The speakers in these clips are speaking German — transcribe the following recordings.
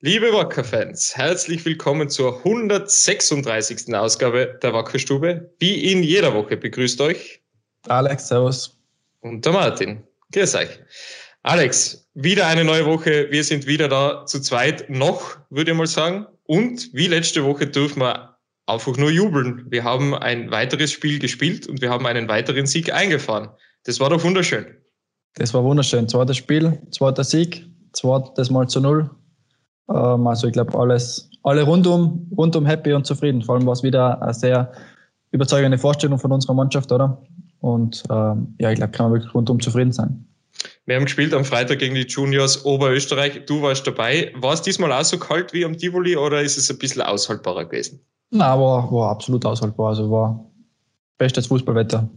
Liebe Wacker-Fans, herzlich willkommen zur 136. Ausgabe der Wackerstube. Wie in jeder Woche begrüßt euch Alex, Servus. Und der Martin. Grüß euch. Alex, wieder eine neue Woche. Wir sind wieder da zu zweit noch, würde ich mal sagen. Und wie letzte Woche dürfen wir einfach nur jubeln. Wir haben ein weiteres Spiel gespielt und wir haben einen weiteren Sieg eingefahren. Das war doch wunderschön. Das war wunderschön. Zweites Spiel, zweiter Sieg, zweites Mal zu null. Ähm, also ich glaube, alles, alle rundum, rundum happy und zufrieden. Vor allem war es wieder eine sehr überzeugende Vorstellung von unserer Mannschaft, oder? Und ähm, ja, ich glaube, kann man wirklich rundum zufrieden sein. Wir haben gespielt am Freitag gegen die Juniors Oberösterreich. Du warst dabei. War es diesmal auch so kalt wie am Tivoli oder ist es ein bisschen aushaltbarer gewesen? Nein, war, war absolut aushaltbar. Also war bestes Fußballwetter.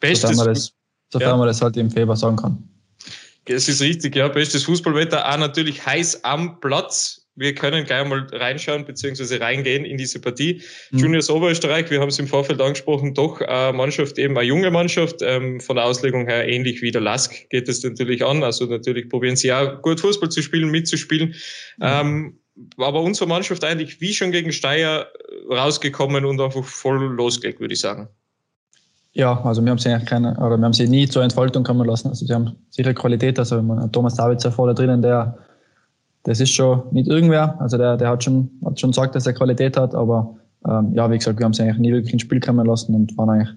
Bestes sofern man das, sofern ja. man das halt im Februar sagen kann. Es ist richtig, ja. Bestes Fußballwetter. Auch natürlich heiß am Platz. Wir können gleich mal reinschauen bzw. reingehen in diese Partie. Mhm. Juniors Oberösterreich, wir haben es im Vorfeld angesprochen, doch eine Mannschaft, eben eine junge Mannschaft. Ähm, von der Auslegung her ähnlich wie der Lask geht es natürlich an. Also natürlich probieren sie auch gut Fußball zu spielen, mitzuspielen. Mhm. Ähm, aber unsere Mannschaft eigentlich wie schon gegen Steyr rausgekommen und einfach voll losgelegt, würde ich sagen. Ja, also wir haben sie eigentlich keine, oder wir haben sie nie zur Entfaltung kommen lassen. Also sie haben sicher Qualität. Also man, Thomas Savitzer vorne drinnen, der, das ist schon nicht irgendwer. Also der, der hat schon, hat schon gesagt, dass er Qualität hat, aber ähm, ja, wie gesagt, wir haben sie eigentlich nie wirklich ins Spiel kommen lassen und waren eigentlich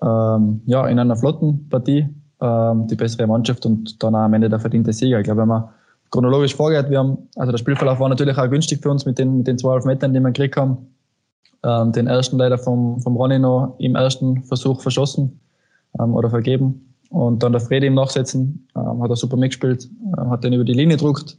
ähm, ja, in einer flotten Partie ähm, die bessere Mannschaft und dann auch am Ende der verdiente Sieger. Ich glaube, wenn man chronologisch vorgeht, wir haben, also der Spielverlauf war natürlich auch günstig für uns mit den, mit den 12 Metern, die wir gekriegt haben. Ähm, den ersten leider vom, vom Ronny noch im ersten Versuch verschossen ähm, oder vergeben. Und dann der Fredi im Nachsetzen ähm, hat er super mitgespielt, ähm, hat den über die Linie gedruckt.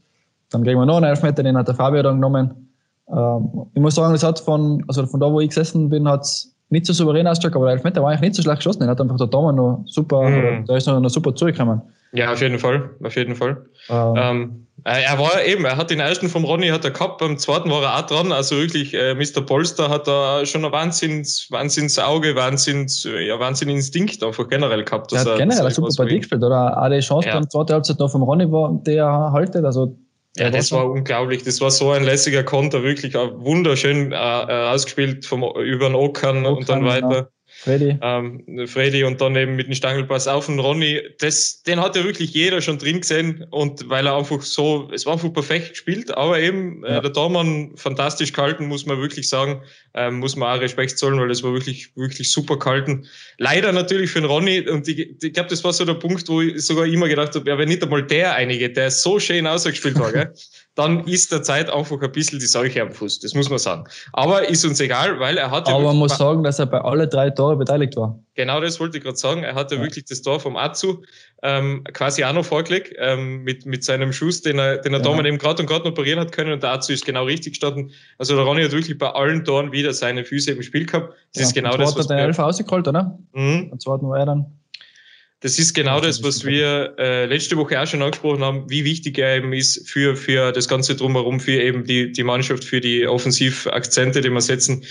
Dann kriegen wir noch einen Elfmeter, den hat der Fabio dann genommen. Ähm, ich muss sagen, das hat von, also von da, wo ich gesessen bin, hat es nicht so souverän ausgeschaut, aber der Elfmeter war eigentlich nicht so schlecht geschossen. Den hat einfach der Daumen noch super, mhm. da ist noch, noch super zurückgekommen. Ja, auf jeden Fall, auf jeden Fall. Ähm, ähm äh, er war eben, er hat den ersten vom Ronny hat er gehabt, beim zweiten war er auch dran. Also wirklich, äh, Mr. Polster hat da schon ein Wahnsinns, Wahnsinnsauge, Wahnsinns, ja, Wahnsinninstinkt einfach generell gehabt. Er hat er, generell eine super Partie gespielt, oder? Auch die Chance ja. beim zweiten Halbzeit noch vom Ronny war, der haltet, also. Ja, das war unglaublich. Das war so ein lässiger Konter, wirklich wunderschön äh, äh, ausgespielt vom, über den Okan und dann weiter. Freddy. Ähm, Freddy und dann eben mit dem Stangelpass auf den Ronny. Das, den hat ja wirklich jeder schon drin gesehen und weil er einfach so, es war einfach perfekt gespielt, aber eben äh, ja. äh, der Tormann fantastisch gehalten, muss man wirklich sagen, ähm, muss man auch Respekt zollen, weil das war wirklich, wirklich super gehalten. Leider natürlich für den Ronny und ich, ich glaube, das war so der Punkt, wo ich sogar immer gedacht habe, ja, wenn nicht einmal der einige, der so schön ausgespielt war, gell? dann ist der Zeit einfach ein bisschen die Seuche am Fuß. Das muss man sagen. Aber ist uns egal, weil er hatte. Aber man muss sagen, dass er bei alle drei Tore beteiligt war. Genau das wollte ich gerade sagen. Er hatte ja. wirklich das Tor vom Azu ähm, quasi auch noch vorgelegt ähm, mit, mit seinem Schuss, den er, den er ja. damals eben gerade und gerade noch parieren hat können und der Azu ist genau richtig gestanden. Also der Ronny hat wirklich bei allen Toren wieder seine Füße im Spiel gehabt. Das ja, ist genau das, was... hat er den Elf ausgeholt, oder? Mhm. Und zwar war er dann das ist genau das, was wir äh, letzte Woche auch schon angesprochen haben, wie wichtig er eben ist für, für das Ganze drumherum, für eben die, die Mannschaft, für die Offensivakzente, die wir setzen.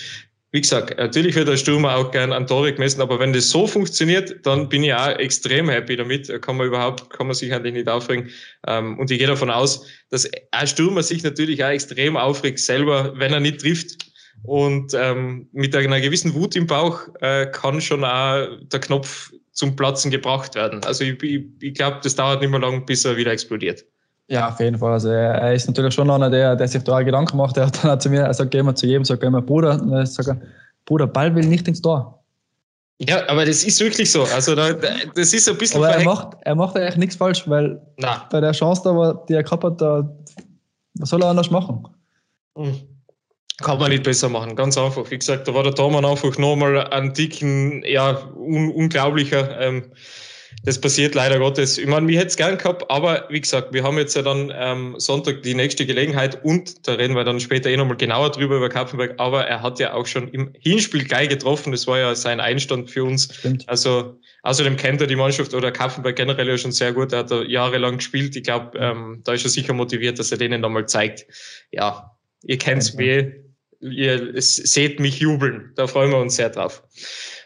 Wie gesagt, natürlich wird der Stürmer auch gern an Tore gemessen, aber wenn das so funktioniert, dann bin ich auch extrem happy damit. Da kann man überhaupt, kann man sich eigentlich nicht aufregen. Ähm, und ich gehe davon aus, dass ein Stürmer sich natürlich auch extrem aufregt selber, wenn er nicht trifft. Und ähm, mit einer gewissen Wut im Bauch äh, kann schon auch der Knopf zum Platzen gebracht werden. Also ich, ich, ich glaube, das dauert nicht mehr lang, bis er wieder explodiert. Ja, auf jeden Fall. Also er ist natürlich schon einer, der, der sich da Gedanken macht. Er hat dann zu mir, er sagt immer zu jedem, sagt immer, Bruder, sagt Bruder, Ball will nicht ins Tor. Ja, aber das ist wirklich so. Also da, das ist ein bisschen. Aber er macht, er macht eigentlich nichts falsch, weil Na. bei der Chance, da, die er gehabt hat, da, was soll er anders machen? Mhm. Kann man nicht besser machen, ganz einfach. Wie gesagt, da war der Tormann einfach nochmal ein Ticken, ja, un unglaublicher. Ähm, das passiert leider Gottes. Ich meine, wir hätten es gern gehabt, aber wie gesagt, wir haben jetzt ja dann ähm, Sonntag die nächste Gelegenheit und da reden wir dann später eh nochmal genauer drüber über Kapfenberg, aber er hat ja auch schon im Hinspiel gleich getroffen. Das war ja sein Einstand für uns. Stimmt. Also außerdem kennt er die Mannschaft oder Kapfenberg generell ja schon sehr gut. Er hat da jahrelang gespielt. Ich glaube, ähm, da ist er sicher motiviert, dass er denen nochmal zeigt. Ja, ihr kennt's, ja. Ihr seht mich jubeln. Da freuen wir uns sehr drauf.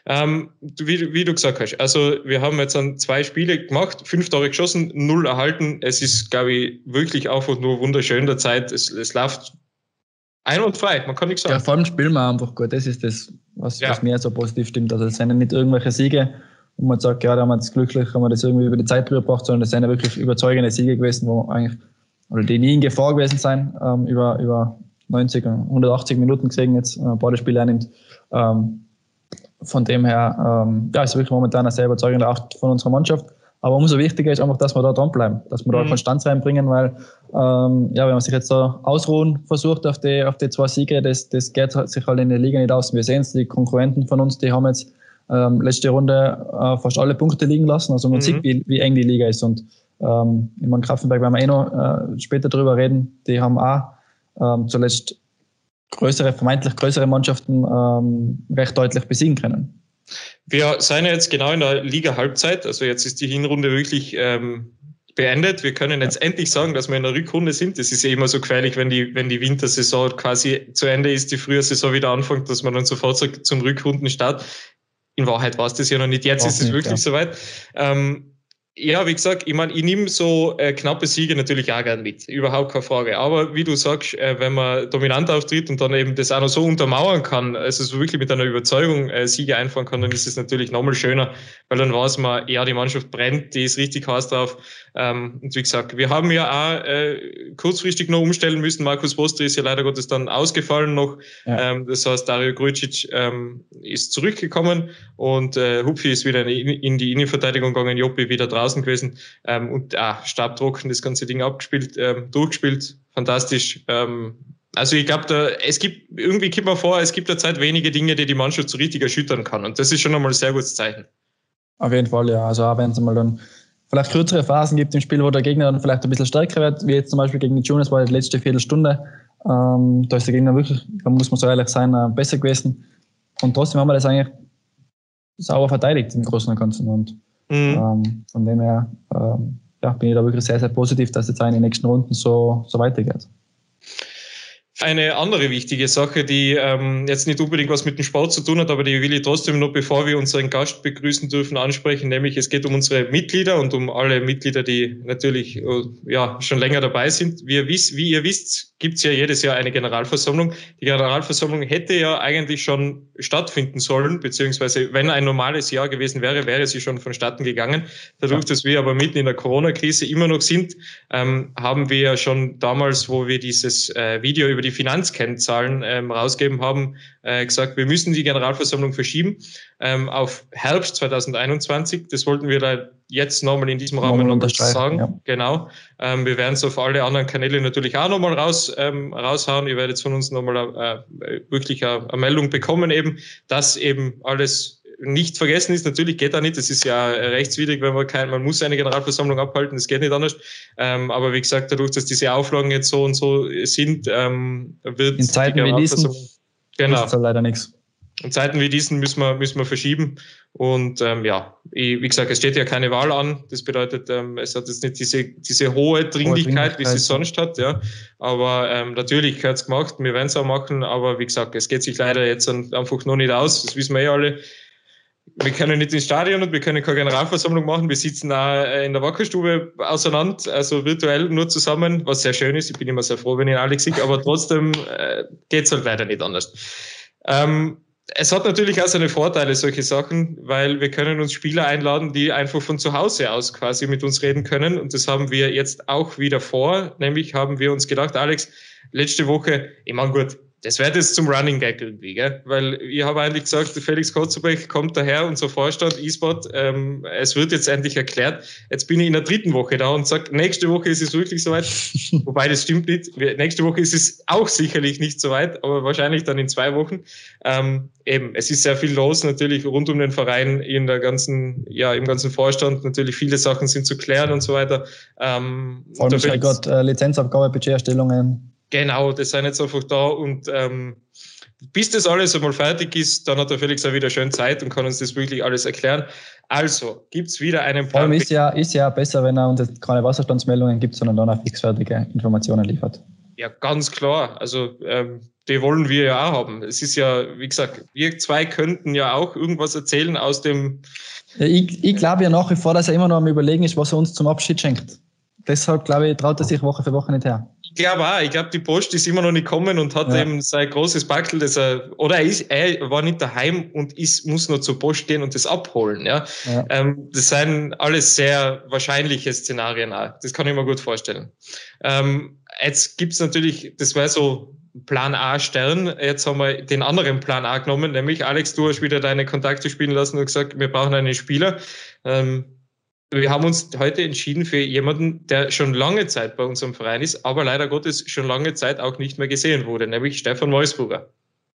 Ähm, wie, wie, du gesagt hast, also wir haben jetzt dann zwei Spiele gemacht, fünf Tore geschossen, null erhalten. Es ist, glaube ich, wirklich einfach nur wunderschön der Zeit. Es, es läuft einwandfrei, man kann nichts sagen. Ja, vor allem spielen wir einfach gut. Das ist das, was, ja. was mir so positiv stimmt. Also es sind ja nicht irgendwelche Siege, wo man sagt, ja, da haben wir jetzt glücklich, haben wir das irgendwie über die Zeit drüber gebracht, sondern das sind ja wirklich überzeugende Siege gewesen, wo eigentlich, oder die nie in Gefahr gewesen sein, ähm, über, über 90 und 180 Minuten gesehen jetzt, äh, beide Spiele einnimmt. Ähm, von dem her, ähm, ja, ist wirklich momentan eine sehr überzeugende Acht von unserer Mannschaft. Aber umso wichtiger ist einfach, dass wir da dranbleiben, dass wir da mhm. Konstanz reinbringen, weil ähm, ja, wenn man sich jetzt da ausruhen versucht auf die, auf die zwei Siege, das, das geht sich halt in der Liga nicht aus. Wir sehen es, die Konkurrenten von uns, die haben jetzt ähm, letzte Runde äh, fast alle Punkte liegen lassen. Also man mhm. sieht, wie, wie eng die Liga ist. Und ähm, ich meine, Kraftwerk werden wir eh noch äh, später drüber reden, die haben auch ähm, zuletzt größere, vermeintlich größere Mannschaften ähm, recht deutlich besiegen können. Wir sind ja jetzt genau in der Liga-Halbzeit, also jetzt ist die Hinrunde wirklich ähm, beendet. Wir können jetzt ja. endlich sagen, dass wir in der Rückrunde sind. Das ist ja immer so gefährlich, wenn die, wenn die Wintersaison quasi zu Ende ist, die Frühjahrsaison wieder anfängt, dass man dann sofort zum Rückrundenstart. In Wahrheit war es das ja noch nicht. Jetzt ist es wirklich ja. soweit. Ähm, ja, wie gesagt, ich meine, ich nehme so äh, knappe Siege natürlich auch gern mit. Überhaupt keine Frage. Aber wie du sagst, äh, wenn man dominant auftritt und dann eben das auch noch so untermauern kann, also so wirklich mit einer Überzeugung äh, Siege einfahren kann, dann ist es natürlich nochmal schöner, weil dann weiß man, ja, die Mannschaft brennt, die ist richtig heiß drauf. Ähm, und wie gesagt, wir haben ja auch äh, kurzfristig noch umstellen müssen. Markus Bostri ist ja leider Gottes dann ausgefallen noch. Ja. Ähm, das heißt, Dario Grujic ähm, ist zurückgekommen und äh, Hupfi ist wieder in, in die Innenverteidigung gegangen, Joppi wieder draußen draußen gewesen ähm, und ah, stabtrocken das ganze Ding abgespielt, ähm, durchgespielt, fantastisch. Ähm, also ich glaube, da es gibt irgendwie kommt man vor, es gibt derzeit wenige Dinge, die die Mannschaft so richtig erschüttern kann und das ist schon einmal ein sehr gutes Zeichen. Auf jeden Fall, ja. Also auch wenn es mal dann vielleicht kürzere Phasen gibt im Spiel, wo der Gegner dann vielleicht ein bisschen stärker wird, wie jetzt zum Beispiel gegen die Jonas war die letzte Viertelstunde. Ähm, da ist der Gegner wirklich, da muss man so ehrlich sein, äh, besser gewesen. Und trotzdem haben wir das eigentlich sauber verteidigt im Großen und Ganzen. Und Mhm. Ähm, von dem her ähm, ja, bin ich da wirklich sehr, sehr positiv, dass jetzt in den nächsten Runden so, so weitergeht. Eine andere wichtige Sache, die ähm, jetzt nicht unbedingt was mit dem Sport zu tun hat, aber die will ich trotzdem noch, bevor wir unseren Gast begrüßen dürfen, ansprechen, nämlich es geht um unsere Mitglieder und um alle Mitglieder, die natürlich äh, ja schon länger dabei sind. Wie ihr wisst, wie ihr wisst gibt es ja jedes Jahr eine Generalversammlung. Die Generalversammlung hätte ja eigentlich schon stattfinden sollen, beziehungsweise wenn ein normales Jahr gewesen wäre, wäre sie schon vonstatten gegangen. Dadurch, dass wir aber mitten in der Corona-Krise immer noch sind, ähm, haben wir ja schon damals, wo wir dieses äh, Video über die Finanzkennzahlen ähm, rausgeben haben, äh, gesagt, wir müssen die Generalversammlung verschieben ähm, auf Herbst 2021. Das wollten wir da jetzt nochmal in diesem Rahmen nochmal sagen. Ja. Genau. Ähm, wir werden es auf alle anderen Kanäle natürlich auch nochmal raus, ähm, raushauen. Ihr werdet von uns nochmal äh, wirklich eine, eine Meldung bekommen, eben, dass eben alles nicht vergessen ist, natürlich geht da nicht, das ist ja rechtswidrig, wenn man kein, man muss eine Generalversammlung abhalten, das geht nicht anders. Ähm, aber wie gesagt, dadurch, dass diese Auflagen jetzt so und so sind, ähm, wird in Zeiten wie diesen genau. ist leider nichts. In Zeiten wie diesen müssen wir, müssen wir verschieben. Und ähm, ja, wie gesagt, es steht ja keine Wahl an. Das bedeutet, ähm, es hat jetzt nicht diese, diese hohe Dringlichkeit, wie es sonst hat. Ja. Aber ähm, natürlich gehört es gemacht, wir werden es auch machen. Aber wie gesagt, es geht sich leider jetzt einfach noch nicht aus. Das wissen wir eh alle. Wir können nicht ins Stadion und wir können keine Generalversammlung machen. Wir sitzen auch in der Wackerstube auseinander, also virtuell nur zusammen, was sehr schön ist. Ich bin immer sehr froh, wenn ich alle sehe, aber trotzdem äh, geht es halt leider nicht anders. Ähm, es hat natürlich auch seine Vorteile, solche Sachen, weil wir können uns Spieler einladen, die einfach von zu Hause aus quasi mit uns reden können. Und das haben wir jetzt auch wieder vor. Nämlich haben wir uns gedacht, Alex, letzte Woche, ich meine, gut, das wird jetzt zum Running Gag irgendwie, gell? weil ich habe eigentlich gesagt, Felix Kotzebeck kommt daher, unser Vorstand, E-Sport, ähm, es wird jetzt endlich erklärt. Jetzt bin ich in der dritten Woche da und sage, nächste Woche ist es wirklich soweit. Wobei das stimmt nicht. Nächste Woche ist es auch sicherlich nicht soweit, aber wahrscheinlich dann in zwei Wochen. Ähm, eben, es ist sehr viel los natürlich rund um den Verein in der ganzen, ja, im ganzen Vorstand. Natürlich viele Sachen sind zu klären und so weiter. Ähm, Vor allem halt gerade äh, Lizenzabgabe, Budgeterstellungen Genau, das sind jetzt einfach da und ähm, bis das alles einmal fertig ist, dann hat der Felix auch wieder schön Zeit und kann uns das wirklich alles erklären. Also, gibt es wieder einen Plan. Ist ja, ist ja besser, wenn er uns jetzt keine Wasserstandsmeldungen gibt, sondern dann auch fixfertige Informationen liefert. Ja, ganz klar. Also ähm, die wollen wir ja auch haben. Es ist ja, wie gesagt, wir zwei könnten ja auch irgendwas erzählen aus dem. Ja, ich, ich glaube ja nach wie vor, dass er immer noch am Überlegen ist, was er uns zum Abschied schenkt. Deshalb glaube ich, traut er sich Woche für Woche nicht her. Ich glaube auch. Ich glaube, die Post ist immer noch nicht gekommen und hat ja. eben sein großes Backel, das er, oder er, ist, er war nicht daheim und ist, muss nur zur Post gehen und das abholen. Ja? ja. Ähm, das sind alles sehr wahrscheinliche Szenarien auch. Das kann ich mir gut vorstellen. Ähm, jetzt gibt's natürlich, das war so Plan A Stern. Jetzt haben wir den anderen Plan A genommen, nämlich Alex, du hast wieder deine Kontakte spielen lassen und gesagt, wir brauchen einen Spieler. Ähm, wir haben uns heute entschieden für jemanden, der schon lange Zeit bei unserem Verein ist, aber leider Gottes schon lange Zeit auch nicht mehr gesehen wurde, nämlich Stefan Wolfsburger.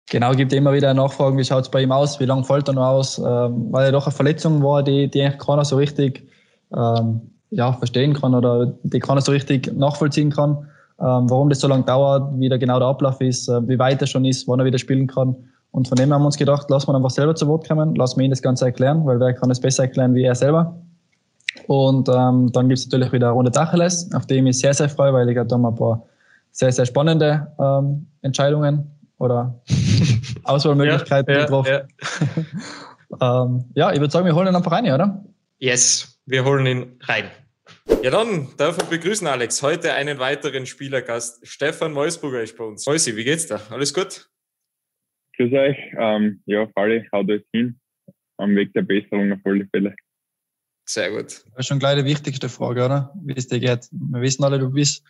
Genau, gibt immer wieder Nachfragen, wie schaut es bei ihm aus, wie lange fällt er noch aus, ähm, weil er doch eine Verletzung war, die, die eigentlich keiner so richtig ähm, ja, verstehen kann oder die keiner so richtig nachvollziehen kann, ähm, warum das so lange dauert, wie da genau der Ablauf ist, äh, wie weit er schon ist, wann er wieder spielen kann. Und von dem haben wir uns gedacht, lassen wir einfach selber zu Wort kommen, lassen wir ihn das Ganze erklären, weil wer kann es besser erklären wie er selber. Und ähm, dann gibt es natürlich wieder eine Runde Tacheles, auf die ich mich sehr, sehr freue, weil ich da haben wir ein paar sehr, sehr spannende ähm, Entscheidungen oder Auswahlmöglichkeiten ja, ja, getroffen. Ja. ähm, ja, ich würde sagen, wir holen ihn einfach rein, oder? Yes, wir holen ihn rein. Ja, dann darf ich begrüßen, Alex. Heute einen weiteren Spielergast. Stefan Wolfsburger ist bei uns. Wolsi, wie geht's da? Alles gut? Grüß euch. Ähm, ja, Falle, haut euch hin. Am Weg der Besserung auf alle Fälle. Sehr gut. Das ist schon gleich die wichtigste Frage, oder? Wie es dir geht. Wir wissen alle, du bist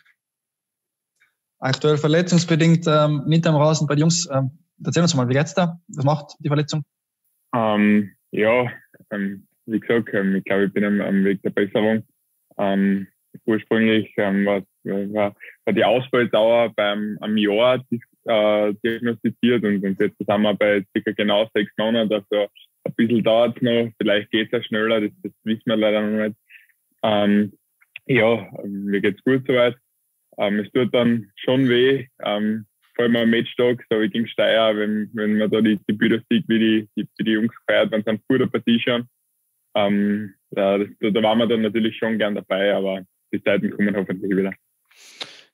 aktuell verletzungsbedingt ähm, nicht am Rasen bei den Jungs. Ähm, erzähl uns mal, wie geht's da? Was macht die Verletzung? Ähm, ja, ähm, wie gesagt, ähm, ich glaube, ich bin am, am, Weg der Besserung. Ähm, ursprünglich ähm, war, war, war, die Ausfalldauer beim am Jahr äh, diagnostiziert und, und jetzt sind wir bei circa genau sechs Monaten. Also ein bisschen dauert es noch, vielleicht geht es ja schneller, das, das, wissen wir leider noch nicht. Ähm, ja, mir geht's gut soweit. Ähm, es tut dann schon weh, ähm, vor allem am Matchtag, so wie gegen Steyr, wenn, wenn man da die, die Bilder sieht, wie die, die, wie die Jungs feiert, wenn sie eine gute Partie schauen. Ähm, das, da waren wir dann natürlich schon gern dabei, aber die Zeiten kommen hoffentlich wieder.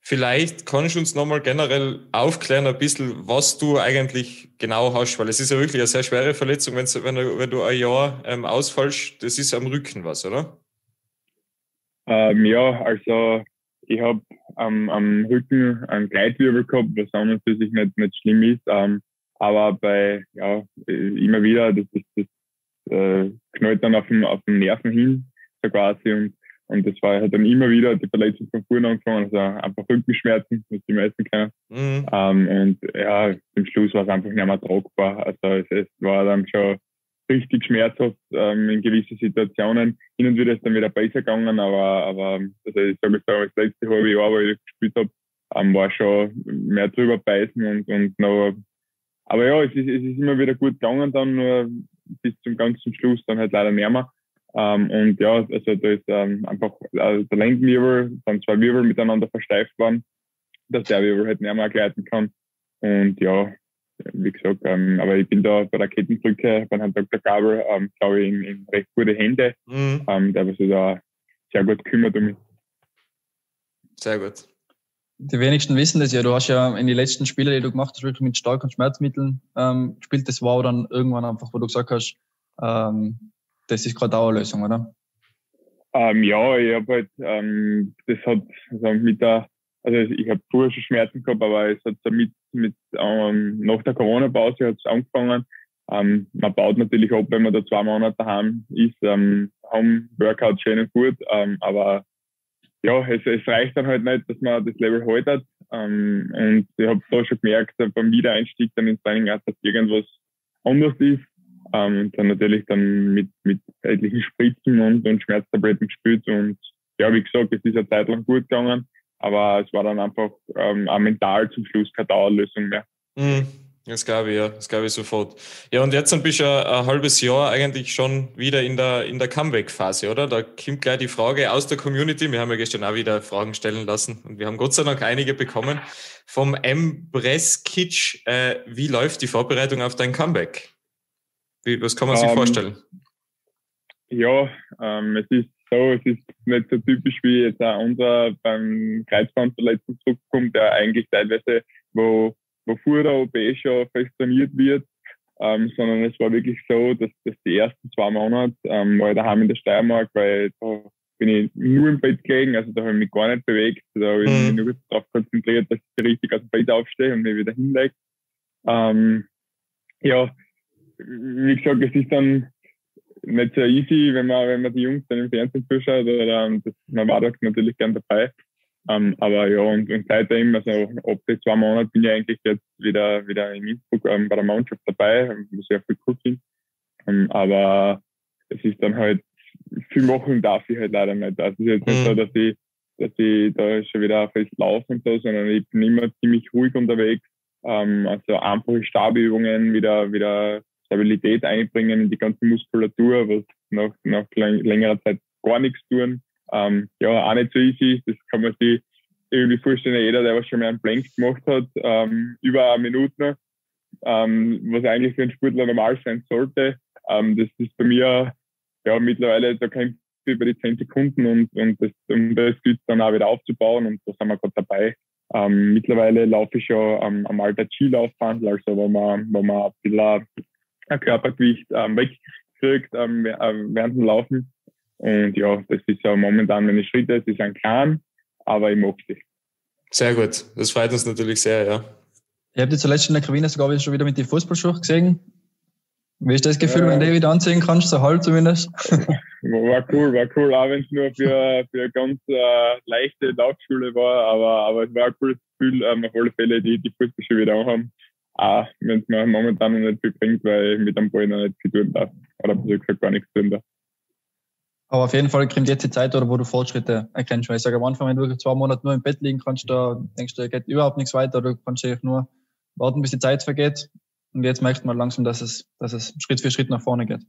Vielleicht kannst du uns nochmal generell aufklären, ein bisschen, was du eigentlich genau hast, weil es ist ja wirklich eine sehr schwere Verletzung, wenn du, wenn du ein Jahr ähm, ausfallst. Das ist am Rücken was, oder? Ähm, ja, also ich habe ähm, am Rücken einen Gleitwirbel gehabt, was für sich nicht, nicht schlimm ist. Ähm, aber bei, ja, immer wieder, das, das, das äh, knallt dann auf dem, auf Nerven hin, so quasi. Und und das war halt dann immer wieder die Verletzung von vorne angefangen, also einfach Rückenschmerzen, was die meisten kennen. Mhm. Ähm, und ja, zum Schluss war es einfach nicht mehr tragbar. Also es, es war dann schon richtig schmerzhaft ähm, in gewissen Situationen. Hin und wieder ist dann wieder besser gegangen, aber, aber also ich sage jetzt das letzte halbe Jahr, wo ich gespielt habe, ähm, war schon mehr drüber beißen und, und noch. Aber ja, es ist, es ist immer wieder gut gegangen, dann nur bis zum ganzen Schluss dann halt leider nicht mehr. Ähm, und ja, also da ist ähm, einfach äh, der Lendenwirbel, dann zwei Wirbel miteinander versteift worden, dass der Wirbel halt nicht mehr gleiten kann. Und ja, wie gesagt, ähm, aber ich bin da bei der Kettenbrücke bei Herrn Dr. Gabel, ähm, glaube ich, in, in, recht gute Hände, mhm. ähm, der sich da sehr gut kümmert um mich. Sehr gut. Die wenigsten wissen das ja. Du hast ja in die letzten Spiele, die du gemacht hast, wirklich mit starken Schmerzmitteln ähm, gespielt. Das war dann irgendwann einfach, wo du gesagt hast, ähm, das ist keine Dauerlösung, oder? Ähm, ja, ich habe halt, ähm, das hat also mit der, also ich habe früher schon Schmerzen gehabt, aber es hat so mit, ähm, nach der Corona-Pause hat es angefangen. Ähm, man baut natürlich ab, wenn man da zwei Monate daheim ist, ähm, Home-Workout schön und gut, ähm, aber ja, es, es reicht dann halt nicht, dass man das Level haltet. Ähm, und ich habe da schon gemerkt, beim Wiedereinstieg dann ins Training, dass irgendwas anders ist. Ähm, dann natürlich dann mit, mit etlichen Spritzen und, und Schmerztabletten gespielt. Und ja, wie gesagt, es ist eine Zeit lang gut gegangen, aber es war dann einfach ähm, auch mental zum Schluss keine Dauerlösung mehr. Mhm. Das glaube ich, ja. Das glaube ich sofort. Ja, und jetzt bist du ein, ein halbes Jahr eigentlich schon wieder in der, in der Comeback-Phase, oder? Da kommt gleich die Frage aus der Community. Wir haben ja gestern auch wieder Fragen stellen lassen und wir haben Gott sei Dank einige bekommen. Vom M. Bresskitsch, äh, wie läuft die Vorbereitung auf dein Comeback? Wie, was kann man sich um, ähm, vorstellen? Ja, ähm, es ist so, es ist nicht so typisch wie jetzt auch unser beim Kreuzbandverletzten zurückkommt, der eigentlich teilweise, wo, wo vorher OP schon fest trainiert wird, ähm, sondern es war wirklich so, dass, dass die ersten zwei Monate ähm, war ich daheim in der Steiermark, weil da bin ich nur im Bett gelegen, also da habe ich mich gar nicht bewegt, da habe ich mich mhm. nur darauf konzentriert, dass ich richtig aus dem Bett aufstehe und mich wieder hinlege. Ähm, ja, wie gesagt, es ist dann nicht so easy, wenn man, wenn man die Jungs dann im Fernsehen zuschaut, oder, um, das, man war da natürlich gern dabei. Um, aber ja, und, und seitdem, also ab die zwei Monate bin ich eigentlich jetzt wieder, wieder in Innsbruck um, bei der Mannschaft dabei, was sehr viel cool finde. Um, aber es ist dann halt, viel machen darf ich halt leider nicht. Also es ist jetzt mhm. nicht so, dass ich, dass ich da schon wieder fest laufe und so, sondern ich bin immer ziemlich ruhig unterwegs. also einfache Stabübungen, wieder, wieder Stabilität einbringen in die ganze Muskulatur, was nach, nach längerer Zeit gar nichts tun. Ähm, ja, auch nicht so easy. Das kann man sich irgendwie vorstellen, jeder, der was schon mal einen Plank gemacht hat, ähm, über eine Minute, ähm, was eigentlich für einen Sportler normal sein sollte. Ähm, das ist bei mir ja mittlerweile, da kämpft über die 10 Sekunden und, und das, um das gilt dann auch wieder aufzubauen und da sind wir gerade dabei. Ähm, mittlerweile laufe ich schon am, am alter Skilaufband, also wo man, wo man ein bisschen Körpergewicht ähm, wegkriegt ähm, während dem Laufen. Und ja, das ist ja momentan meine Schritte, es ist ein Plan, aber ich mag sie. Sehr gut, das freut uns natürlich sehr, ja. Ich habe dich zuletzt in der Kabine sogar schon wieder mit den Fußballschuhen gesehen. Wie ist das Gefühl, ja. wenn du die wieder anziehen kannst, so halb zumindest? War cool, war cool, auch wenn es nur für, für eine ganz äh, leichte Laufschule war, aber, aber es war ein cooles Gefühl, ähm, auf alle Fälle die, die Fußballschuhe wieder anhaben auch wenn es mir momentan noch nicht viel bringt, weil ich mit dem Ball noch nicht viel tun darf. Oder besser gesagt gar nichts tun darf. Aber auf jeden Fall kommt jetzt die Zeit, oder wo du Fortschritte erkennst. Weil ich sage am Anfang, wenn du zwei Monate nur im Bett liegen kannst, da denkst du, da geht überhaupt nichts weiter. Du kannst eigentlich nur warten, bis die Zeit vergeht. Und jetzt merkst du mal langsam, dass es, dass es Schritt für Schritt nach vorne geht.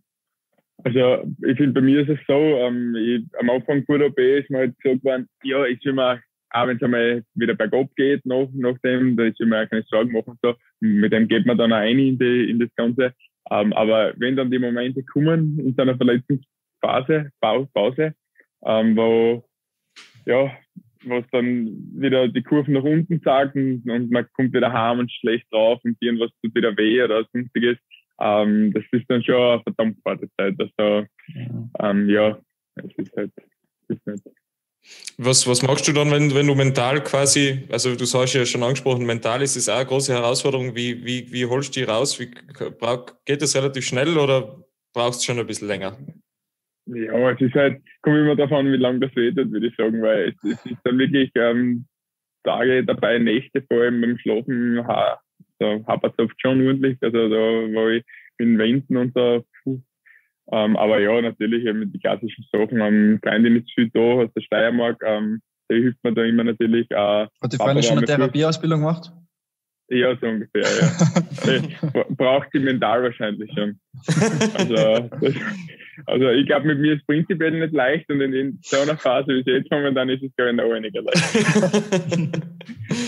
Also ich finde, bei mir ist es so, ähm, ich, am Anfang vor der OP ist mir halt gesagt worden, ja, ich will mir auch wenn es einmal wieder bergab geht, nach, nach dem, da ist immer keine Sorgen machen. So. Mit dem geht man dann auch ein in, die, in das Ganze. Ähm, aber wenn dann die Momente kommen in so einer Verletzungsphase, Pause, ähm, wo, ja, was dann wieder die Kurven nach unten sagen und man kommt wieder heim und schlecht drauf und irgendwas tut wieder weh oder sonstiges. Ähm, das ist dann schon eine verdammt harte Zeit. Also, ähm, ja, es ist halt, es ist nicht. Was, was machst du dann, wenn, wenn du mental quasi, also du hast ja schon angesprochen, mental ist es auch eine große Herausforderung. Wie, wie, wie holst du die raus? Wie, geht das relativ schnell oder brauchst du schon ein bisschen länger? Ja, es ist halt, kommt immer davon, wie lange das redet, würde ich sagen, weil es, es ist dann wirklich ähm, Tage dabei, Nächte vor allem beim Schlafen, so hapert es oft schon ordentlich. Also da wo ich in Wänden und so, ähm, aber ja, natürlich eben die klassischen Sachen. Ähm, Freundin ist viel da aus der Steiermark. Ähm, die hilft mir da immer natürlich. Äh, Hat die Freundin schon eine Therapieausbildung gemacht? Ja, so ungefähr, ja. Braucht die mental wahrscheinlich schon. Also, das, also ich glaube, mit mir ist prinzipiell nicht leicht und in, in so einer Phase wie es jetzt momentan ist, ist es glaube ich noch weniger leicht.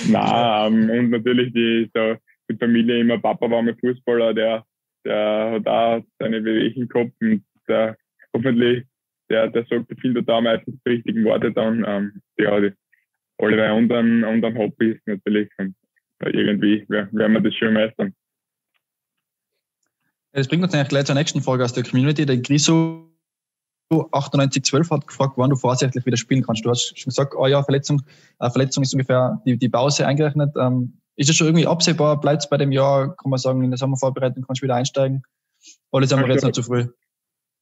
Nein, um, und natürlich die, so, die Familie immer, Papa war mal Fußballer, der der hat auch seine Bewegung gehabt und der hoffentlich, der, der sagt, findet da meistens die richtigen Worte dann. Ähm, ja, die, alle anderen, anderen Hobbys natürlich. Und irgendwie werden wir das schon meistern. Das bringt uns eigentlich gleich zur nächsten Frage aus der Community. Der Griso 9812 hat gefragt, wann du vorsätzlich wieder spielen kannst. Du hast schon gesagt, oh ja, Verletzung, äh, Verletzung ist ungefähr die, die Pause eingerechnet. Ähm, ist es schon irgendwie absehbar? Bleibt es bei dem Jahr? Kann man sagen, in der Sommervorbereitung kannst du wieder einsteigen? Oder ist einfach jetzt noch zu früh?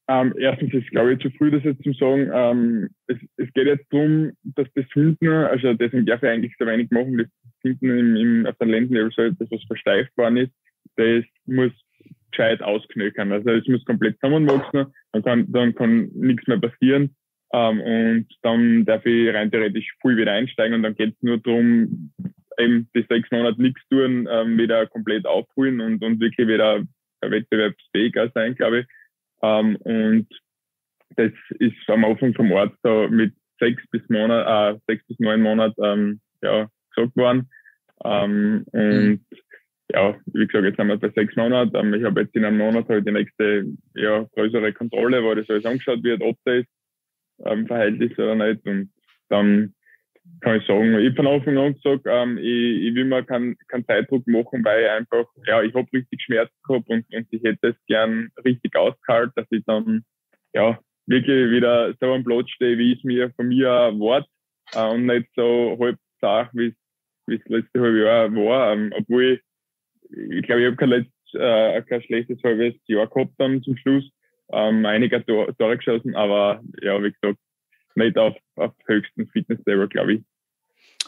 Ähm, erstens ist, glaube ich, zu früh, das jetzt zu sagen. Ähm, es, es, geht jetzt darum, dass das hinten, also deswegen darf ich eigentlich so wenig machen, das hinten im, im, auf der Lendenlevel so etwas, was versteift worden ist, das muss gescheit ausknöchern. Also es muss komplett zusammenwachsen, dann kann, dann kann nichts mehr passieren. Ähm, und dann darf ich rein theoretisch früh wieder einsteigen und dann geht es nur darum, eben die sechs Monate nichts tun, ähm, wieder komplett aufholen und, und wirklich wieder wettbewerbsfähiger sein, glaube ich. Ähm, und das ist am Anfang vom Ort so mit sechs bis Monat, äh, sechs bis neun Monaten ähm, ja, gesagt worden. Ähm, und ja, wie gesagt, jetzt sind wir bei sechs Monaten. Ähm, ich habe jetzt in einem Monat halt die nächste ja, größere Kontrolle, wo das alles angeschaut wird, ob das ähm, verhältnis oder nicht. Und dann kann ich sagen. Ich habe von Anfang an gesagt, ähm, ich, ich will mir keinen kein Zeitdruck machen, weil ich einfach, ja, ich habe richtig Schmerzen gehabt und, und ich hätte es gern richtig ausgehalten, dass ich dann, ja, wirklich wieder so am Platz stehe, wie es mir von mir erwartet äh, und nicht so halb zart, wie es letzte halbe Jahr war. Ähm, obwohl ich, glaube, ich habe kein, äh, kein schlechtes halbes Jahr gehabt dann zum Schluss. Ähm, einige Tore geschossen, aber ja, wie gesagt, nicht auf, auf höchstem Fitnesslevel, glaube ich.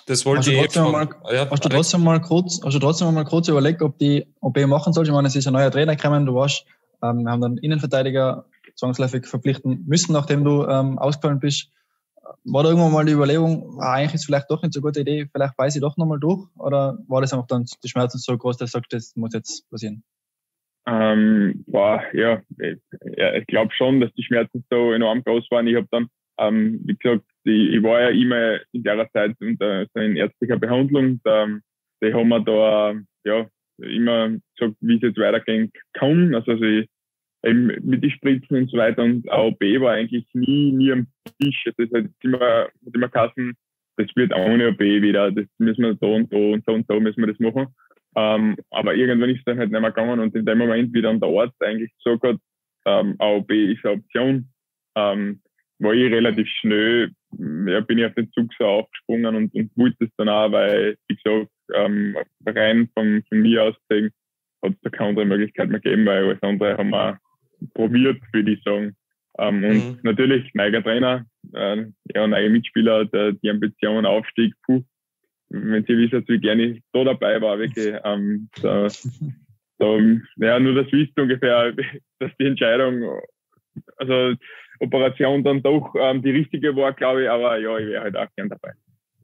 Das wollte ich trotzdem mal, ja, hast du trotzdem mal kurz, hast du trotzdem mal kurz überlegt, ob die OP machen soll? Ich meine, es ist ein neuer Trainer gekommen, du warst, ähm, wir haben dann Innenverteidiger zwangsläufig verpflichten müssen, nachdem du ähm, ausgefallen bist. War da irgendwann mal die Überlegung, ah, eigentlich ist es vielleicht doch nicht so eine gute Idee, vielleicht beiße ich doch nochmal durch? Oder war das einfach dann die Schmerzen so groß, dass du sagst, das muss jetzt passieren? Ähm, boah, ja, ich, ja, ich glaube schon, dass die Schmerzen so enorm groß waren. Ich habe dann, ähm, wie gesagt, die, ich war ja immer in der Zeit unter so in ärztlicher Behandlung. Da, die haben mir da ja immer gesagt, wie es jetzt weitergehen kann. Also, also ich, eben mit den Spritzen und so weiter. Und AOB war eigentlich nie, nie am Tisch. Das ist halt immer, hat immer Kassen, das wird ohne OP wieder, das müssen wir da und da und so und so müssen wir das machen. Ähm, aber irgendwann ist es dann halt nicht mehr gegangen und in dem Moment, wie dann der Arzt eigentlich gesagt hat, ähm, AOB ist eine Option, ähm, war ich relativ schnell, ja, bin ich auf den Zug so aufgesprungen und, und wollte es dann auch, weil, wie gesagt, ähm, rein von, von mir aus gesehen, hat es da keine andere Möglichkeit mehr gegeben, weil alles andere haben wir probiert, würde ich sagen. Ähm, und mhm. natürlich neuer Trainer, äh, ja, neue Mitspieler, der, die Ambition Aufstieg, puh, wenn Sie wissen, wie gerne ich da dabei war, wirklich, ähm, da, da, ja, nur das wisst ungefähr, dass die Entscheidung, also Operation dann doch ähm, die richtige war, glaube ich, aber ja, ich wäre halt auch gern dabei.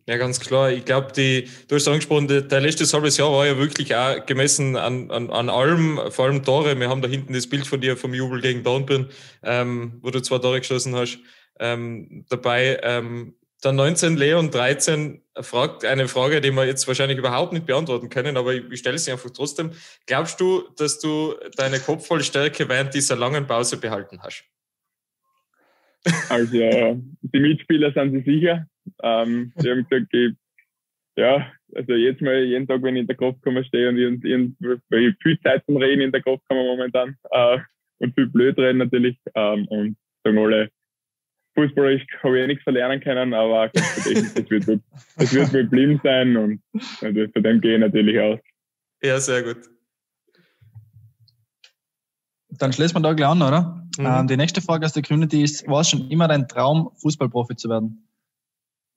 Ja, ganz klar. Ich glaube, die, du hast angesprochen, der, der letzte halbes Jahr war ja wirklich auch gemessen an, an, an allem, vor allem Tore. Wir haben da hinten das Bild von dir vom Jubel gegen Dornbirn, ähm, wo du zwei Tore geschossen hast, ähm, dabei. Ähm, dann 19 Leon 13 fragt eine Frage, die wir jetzt wahrscheinlich überhaupt nicht beantworten können, aber ich, ich stelle sie einfach trotzdem. Glaubst du, dass du deine Kopfballstärke während dieser langen Pause behalten hast? Also, die Mitspieler sind sich sicher. Ähm, die haben gesagt, ich, ja, also jetzt mal jeden Tag, wenn ich in der Kraftkammer stehe und ich viel Zeit zum Reden in der Kraftkammer momentan äh, und viel blöd reden natürlich ähm, und sagen alle, fußballerisch habe ich eh nichts verlernen können, aber das wird, das wird mir blieben sein und, und von dem gehe ich natürlich aus. Ja, sehr gut. Dann schließen wir da gleich an, oder? Mhm. Ähm, die nächste Frage aus der Community ist, war es schon immer dein Traum, Fußballprofi zu werden?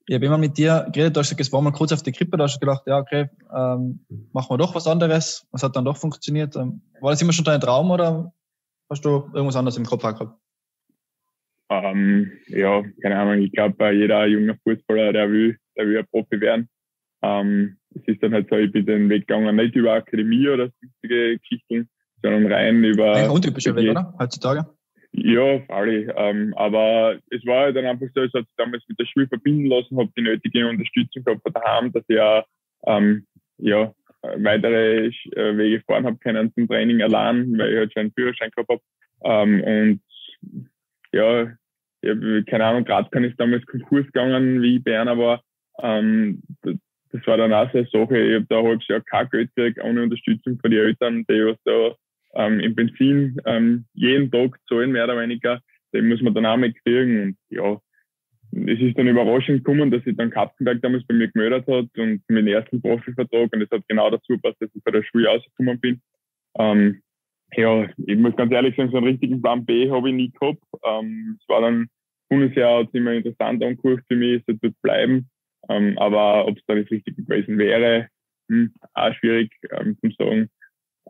Ich habe immer mit dir geredet, du hast gesagt, es war mal kurz auf die Krippe, da hast du gedacht, ja, okay, ähm, machen wir doch was anderes. Was hat dann doch funktioniert? Ähm, war das immer schon dein Traum oder hast du irgendwas anderes im Kopf gehabt? Ähm, ja, keine Ahnung. Ich glaube, jeder junge Fußballer, der will, der will ein Profi werden. Ähm, es ist dann halt so, ich bin den Weg gegangen, nicht über Akademie oder sonstige Geschichten, sondern rein über. Ein untypischer Weg, oder? Heutzutage? Ja, freilich. Ähm, aber es war dann einfach so, hat sich damals mit der Schule verbinden lassen, habe die nötige Unterstützung gehabt von daheim, dass ich auch, ähm, ja, weitere äh, Wege fahren habe können zum Training allein, weil ich halt schon einen Führerschein gehabt habe. Ähm, und ja, ich hab, keine Ahnung, gerade kann ich damals Konkurs gegangen, wie ich einer war. Ähm, das war dann auch so eine Sache. Ich habe da ein halbes Jahr kein Geld gekriegt, ohne Unterstützung von den Eltern, die was da ähm, im Benzin ähm, jeden Tag zahlen, mehr oder weniger. Den muss man dann auch mal kriegen. Und ja, es ist dann überraschend gekommen, dass sich dann Kapfenberg damals bei mir gemeldet hat und meinen ersten Profivertrag und es hat genau dazu gepasst, dass ich bei der Schule rausgekommen bin. Ähm, ja, ich muss ganz ehrlich sagen, so einen richtigen Plan B habe ich nie gehabt. Ähm, es war dann Bundesjahr hat immer interessant angehört für mich, es wird bleiben. Ähm, aber ob es dann das Richtige gewesen wäre, hm, auch schwierig ähm, zu sagen.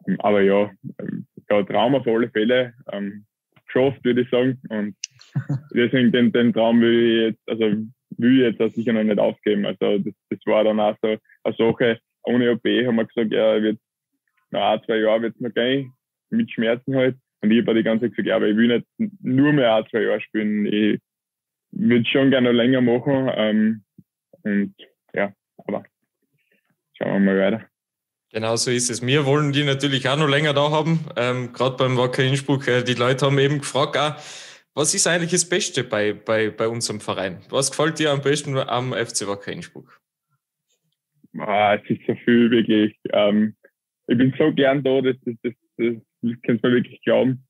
Ähm, aber ja, ähm, ja, Traum auf alle Fälle ähm, geschafft, würde ich sagen. Und deswegen den, den Traum will ich jetzt, also will ich jetzt auch sicher noch nicht aufgeben. Also das, das war dann auch so eine Sache. Ohne OP haben wir gesagt, ja, wird nach ein, zwei Jahren wird es noch gehen, mit Schmerzen halt. Und ich habe die ganze Zeit gesagt, ja, aber ich will nicht nur mehr ein, zwei Jahre spielen. Ich würde schon gerne noch länger machen. Ähm, und ja, aber schauen wir mal weiter. Genau so ist es. Wir wollen die natürlich auch noch länger da haben. Ähm, Gerade beim Wacker Innsbruck, äh, die Leute haben eben gefragt, auch, was ist eigentlich das Beste bei, bei, bei unserem Verein? Was gefällt dir am besten am FC Wacker Innsbruck? Ah, es ist so viel wirklich. Ähm, ich bin so gern da, das, das, das, das, das kannst du mir wirklich glauben.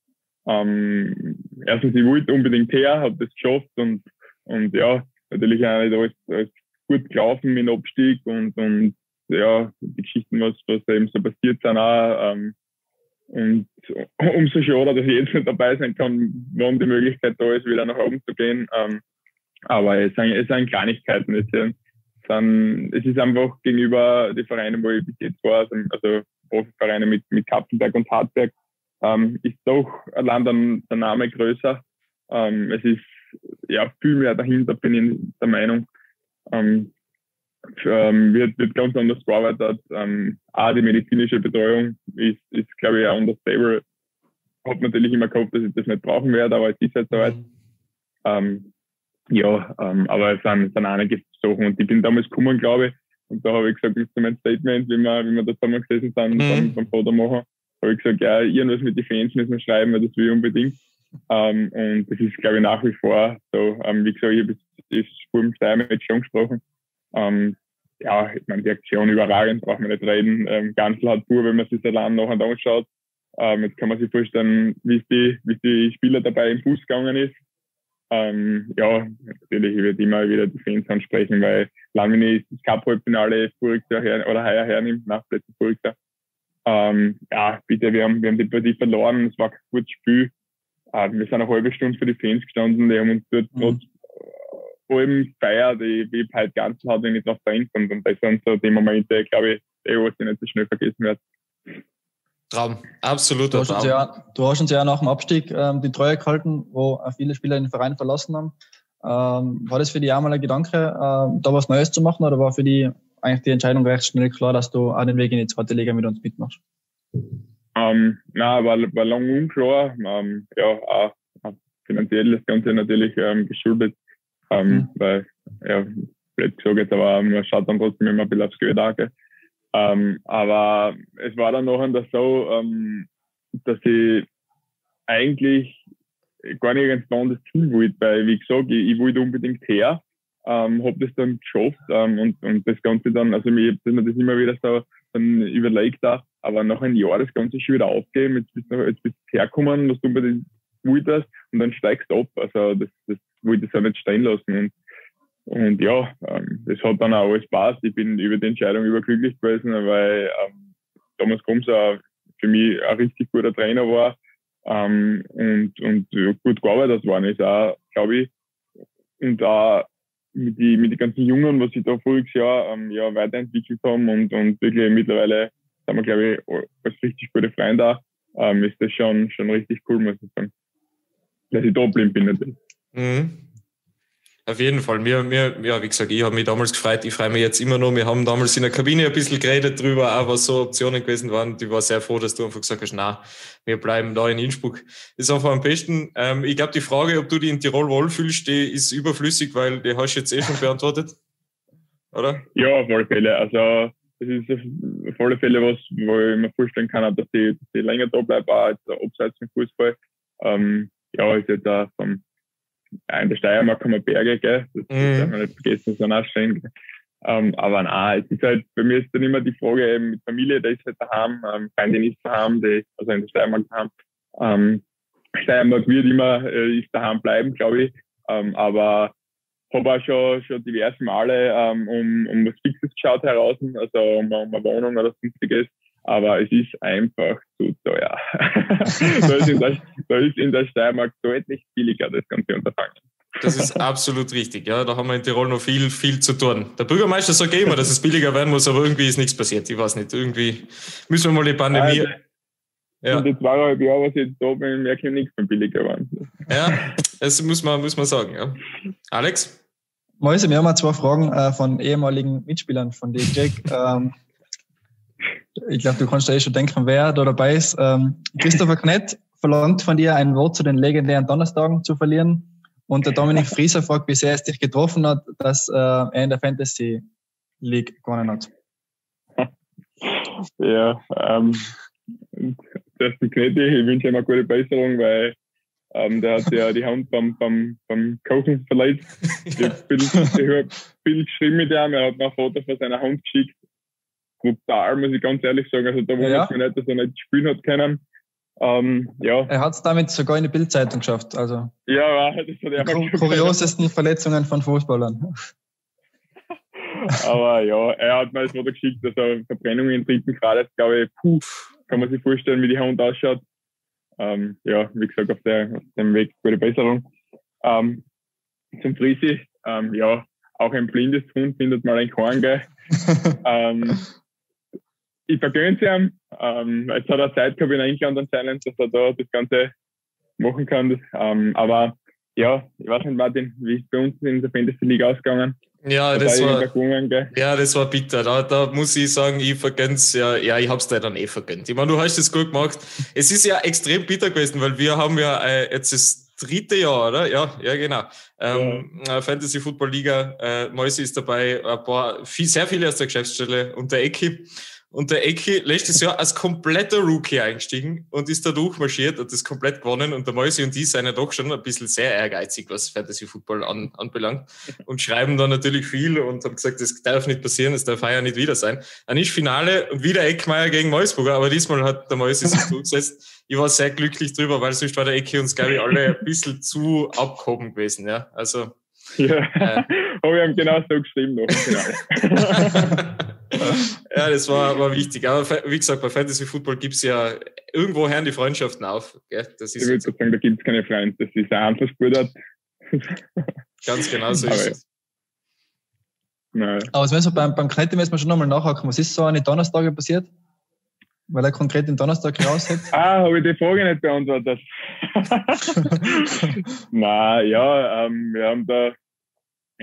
Ähm, erstens, ich wollte unbedingt her, habe das geschafft und, und ja, natürlich auch nicht alles, alles gut gelaufen mit dem Abstieg und, und ja, die Geschichten, was, was eben so passiert sind auch. Ähm, und umso schade, dass ich jetzt nicht dabei sein kann, wann die Möglichkeit da ist, wieder nach oben zu gehen. Ähm, aber es sind, es sind Kleinigkeiten. Es, sind, es ist einfach gegenüber den Vereinen, wo ich bis jetzt war, also, also Profivereine mit, mit Kapfenberg und Hartberg, ähm, ist doch allein dann der Name größer. Ähm, es ist ja viel mehr dahinter, bin ich der Meinung. Ähm, ähm, wird, wird ganz anders gearbeitet. Ähm, auch die medizinische Betreuung ist, ist glaube ich, auch understable. Hab natürlich immer gehofft, dass ich das nicht brauchen werde, aber es ist halt soweit. Mhm. Ähm, ja, ähm, aber es sind, sind einige Sachen und ich bin damals gekommen, glaube ich, und da habe ich gesagt, das ist mein Statement, wie wir, wie wir da zusammen gesessen sind mhm. beim, Foto machen, habe ich gesagt, ja, irgendwas mit den Fans müssen wir schreiben, weil das will ich unbedingt. Ähm, und das ist, glaube ich, nach wie vor so. Ähm, wie gesagt, ich habe das vor dem Steiermatch schon gesprochen. Ähm, ja, ich meine, die Aktion überragend, braucht man nicht reden. Ähm, Ganzel hat pur, wenn man sich das allein nachher anschaut. Ähm, jetzt kann man sich vorstellen, wie die, wie die Spieler dabei im Fuß gegangen ist. Ähm, ja, natürlich wird immer wieder die Fans ansprechen, weil lange nicht das Cup-Halbfinale voriges Jahr her, oder heuer hernimmt, nach letztes voriges Jahr. Ähm, ja, bitte, wir haben, wir haben die Partie verloren, es war kein gutes Spiel. Äh, wir sind eine halbe Stunde für die Fans gestanden, die haben uns dort mhm vor allem feiert, ich halt ganz hat, wenn ich drauf denke. Und, und das sind so die Momente, glaube ich, die, was ich nicht so schnell vergessen werde. Traum, absolut. Du hast uns ja, du hast uns ja nach dem Abstieg ähm, die Treue gehalten, wo viele Spieler den Verein verlassen haben. Ähm, war das für dich auch mal ein Gedanke, ähm, da was Neues zu machen oder war für dich eigentlich die Entscheidung recht schnell klar, dass du auch den Weg in die zweite Liga mit uns mitmachst? Ähm, na, war, war lange unklar. Ähm, ja, auch finanziell das Ganze natürlich ähm, geschuldet ähm, mhm. Weil, ja, blöd gesagt jetzt, aber man schaut dann trotzdem immer ein bisschen aufs Geld ähm, Aber es war dann noch so, ähm, dass ich eigentlich gar nicht ganz klar das Ziel wollte, weil, wie gesagt, ich, ich wollte unbedingt her, ähm, habe das dann geschafft ähm, und, und das Ganze dann, also mir, man das immer wieder so dann überlegt auch, aber nach einem Jahr das Ganze schon wieder aufgeben, jetzt bist du, jetzt bist du herkommen, was du unbedingt wolltest und dann steigst du ab. Also das, das wollte ich auch nicht stehen lassen. Und, und ja, ähm, das hat dann auch alles passt. Ich bin über die Entscheidung überglücklich gewesen, weil ähm, Thomas Krums auch für mich ein richtig guter Trainer war ähm, und, und gut gearbeitet worden ist auch, glaube ich. Und auch mit den mit die ganzen Jungen, was sie da voriges Jahr ähm, ja, weiterentwickelt haben und, und wirklich mittlerweile sind wir, glaube ich, als richtig gute Freunde auch, ähm, ist das schon, schon richtig cool, muss ich sagen. Dass ich da blind bin natürlich. Mhm. Auf jeden Fall. Mir, mir, ja, wie gesagt, ich habe mich damals gefreut, ich freue mich jetzt immer noch. Wir haben damals in der Kabine ein bisschen geredet drüber, auch was so Optionen gewesen waren. Ich war sehr froh, dass du einfach gesagt hast, na, wir bleiben da in Innsbruck. Ist einfach am besten. Ähm, ich glaube, die Frage, ob du dich in Tirol wohlfühlst, die ist überflüssig, weil die hast du jetzt eh schon beantwortet. Oder? Ja, auf alle Fälle. Also, das ist auf alle Fälle was, wo ich mir vorstellen kann, dass ich, dass länger da bleibe, auch abseits vom Fußball. Ähm, ja, ist jetzt auch vom, in der Steiermark haben wir Berge, gell? Das mhm. darf man nicht vergessen, ist auch schön. Ähm, aber nein, es ist halt, bei mir ist dann immer die Frage eben mit Familie, der ist halt daheim, ähm, Freundin ist daheim, die, also in der Steiermark daheim. Ähm, Steiermark wird immer, äh, ist daheim bleiben, glaube ich. Ähm, aber habe auch schon, schon diverse Male ähm, um, um was Fixes geschaut heraus, also um, um eine Wohnung oder sonstiges aber es ist einfach zu teuer. da, ist der, da, ist in der, Steiermark deutlich billiger, das ganze Unterfangen. Das ist absolut richtig, ja. Da haben wir in Tirol noch viel, viel zu tun. Der Bürgermeister sagt immer, dass es billiger werden muss, aber irgendwie ist nichts passiert. Ich weiß nicht, irgendwie müssen wir mal die Pandemie. Also, ja. Und die zweieinhalb Jahre, was ich jetzt da bin, merke ich nichts von billiger werden. Ja, das muss man, muss man sagen, ja. Alex? Mäuse, wir haben mal zwei Fragen äh, von ehemaligen Mitspielern von dir gekriegt. ähm, ich glaube, du kannst ja eh schon denken, wer da dabei ist. Ähm, Christopher Knett verlangt von dir ein Wort zu den legendären Donnerstagen zu verlieren. Und der Dominik Frieser fragt, wie sehr es dich getroffen hat, dass äh, er in der Fantasy League gewonnen hat. Ja, ähm, das ist Knete. Ich wünsche ihm eine gute Besserung, weil Ähm, der hat ja die Hand beim, beim, beim Kochen verletzt. Ich habe viel, viel geschrieben mit ihm. Er hat mir ein Foto von seiner Hand geschickt. Brutal, muss ich ganz ehrlich sagen. Also da wundert ja. mich nicht, dass er nicht spielen hat können. Ähm, ja. Er hat es damit sogar in die Bildzeitung geschafft. Also ja, das hat er die kuriosesten Verletzungen von Fußballern. Aber ja, er hat mir das Foto geschickt, dass er Verbrennungen im dritten Grad ist, glaube ich, puh, kann man sich vorstellen, wie die Hand ausschaut. Ähm, ja, wie gesagt, auf, der, auf dem Weg gute Besserung. Ähm, zum Frisi, ähm, ja, auch ein blindes Hund findet mal ein Korn, gell? ähm, ich vergönne es ihm. Ähm, jetzt hat er Zeit gehabt in England anscheinend, dass er da das Ganze machen kann. Das, ähm, aber ja, ich weiß nicht, Martin, wie ist bei uns in der Fantasy League ausgegangen? Ja, das war, ja, das war bitter. Da, da muss ich sagen, ich vergönn's ja, ja, ich hab's dir dann eh vergönnt. Ich meine, du hast es gut gemacht. Es ist ja extrem bitter gewesen, weil wir haben ja äh, jetzt das dritte Jahr, oder? Ja, ja, genau. Ähm, ja. Fantasy Football Liga, äh, Mäuse ist dabei, ein paar, viel, sehr viele aus der Geschäftsstelle und der Ecki. Und der Ecki letztes Jahr als kompletter Rookie eingestiegen und ist da durchmarschiert, hat das komplett gewonnen. Und der Mäusi und die sind ja doch schon ein bisschen sehr ehrgeizig, was Fantasy Football an, anbelangt. Und schreiben da natürlich viel und haben gesagt, das darf nicht passieren, das darf ja nicht wieder sein. Dann ist Finale und wieder Eckmeier gegen Meusburger, aber diesmal hat der Mäusi sich durchgesetzt. Ich war sehr glücklich drüber, weil sonst war der Ecki glaube ich, alle ein bisschen zu abgehoben gewesen. Ja, also. Ja, äh, habe ich ihm genau so geschrieben noch. Genau. ja, das war, war wichtig. Aber wie gesagt, bei Fantasy Football gibt es ja irgendwo hören die Freundschaften auf. Gell? Das ist ich würde so. sagen, da gibt es keine Freunde. Das ist ein Einzelsportart. Ganz genau so ist es. Nein. Aber so beim, beim Knetti müssen wir schon nochmal nachhaken. Was ist so an den Donnerstagen passiert? Weil er konkret den Donnerstag raus hat. ah, habe ich die Frage nicht beantwortet. Nein, ja, ähm, wir haben da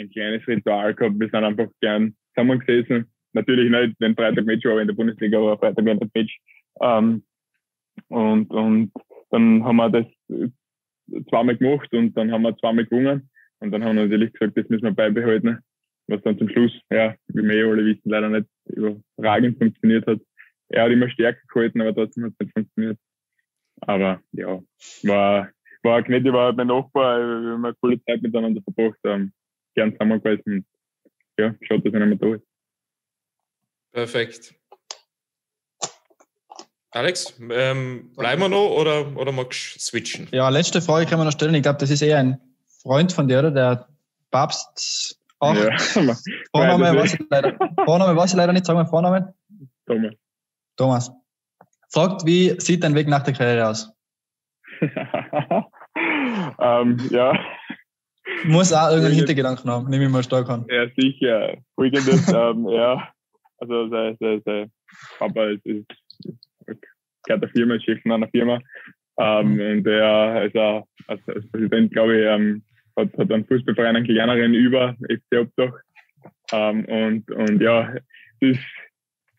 ein kleines Ritual gehabt. Wir sind einfach gern zusammengesessen natürlich nicht, wenn Freitag Match war in der Bundesliga, aber Freitag während das Match. Ähm, und, und dann haben wir das zweimal gemacht und dann haben wir zweimal gewonnen. Und dann haben wir natürlich gesagt, das müssen wir beibehalten. Was dann zum Schluss, ja, wie wir eh alle wissen, leider nicht überragend funktioniert hat. Er hat immer stärker gehalten, aber trotzdem hat es nicht funktioniert. Aber ja, war, war Gnädi war halt mein Nachbar, wir haben eine coole Zeit miteinander verbracht, gern zusammen gewesen. Ja, schaut, dass er nicht mehr da ist. Perfekt. Alex, ähm, bleiben wir noch oder, oder magst du switchen? Ja, letzte Frage können wir noch stellen. Ich glaube, das ist eher ein Freund von dir, oder? Der Papst. Ja. Vorname, weiß ich leider, Vorname weiß ich leider nicht. Sagen wir Vorname. Thomas. Thomas. Fragt, wie sieht dein Weg nach der Karriere aus? ähm, ja. Muss auch irgendeinen Hintergedanken haben, nehme ich mal stark an. Ja, sicher. Folgendes, ähm, ja also sein, sein, sein Papa ist, ist, gehört der Firma, ist Chef von einer Firma. Ähm, und er ist auch als, als Präsident, glaube ich, ähm, hat, hat einen Fußballverein, einen kleineren über FC Obdach. Ähm, und, und ja, das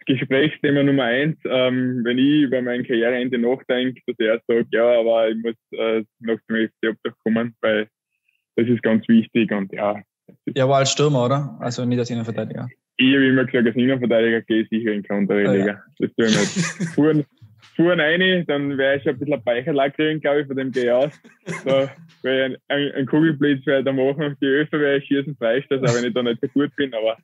Gesprächsthema Nummer eins, ähm, wenn ich über mein Karriereende nachdenke, dass er sagt, ja, aber ich muss äh, noch zum FC Obdach kommen, weil das ist ganz wichtig und ja. Ja, war als Stürmer, oder? Also nicht als Innenverteidiger. Ich habe immer gesagt, als Innenverteidiger gehe ich sicher in andere Liga. Ah, ja. Das tue ich nicht. Fuhren, fuhren rein, dann wäre ich ein bisschen ein Beicherlack kriegen, glaube ich, von dem gehe ich aus. Da wäre ich ein, ein Kugelblitz da machen. Die Öfer wäre ich schießen Freistoß, auch wenn ich da nicht so gut bin, aber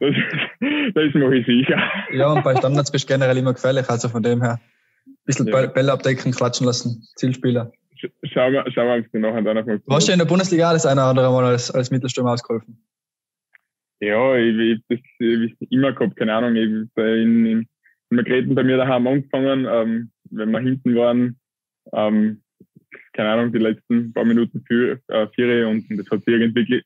das, das mache ich sicher. Ja, und bei Standards bist du generell immer gefährlich, also von dem her. Ein bisschen ja. Bälle abdecken, klatschen lassen, Zielspieler. Schauen wir, schauen wir uns nachher dann noch mal Hast du in der Bundesliga alles eine oder andere Mal als, als Mittelstürmer ausgeholfen? Ja, ich, ich das ich, immer gehabt, keine Ahnung. Ich in, in, in Margrethen bei mir daheim angefangen, ähm, wenn wir hinten waren, ähm, keine Ahnung, die letzten paar Minuten für äh, vier und, und das hat sich irgendwie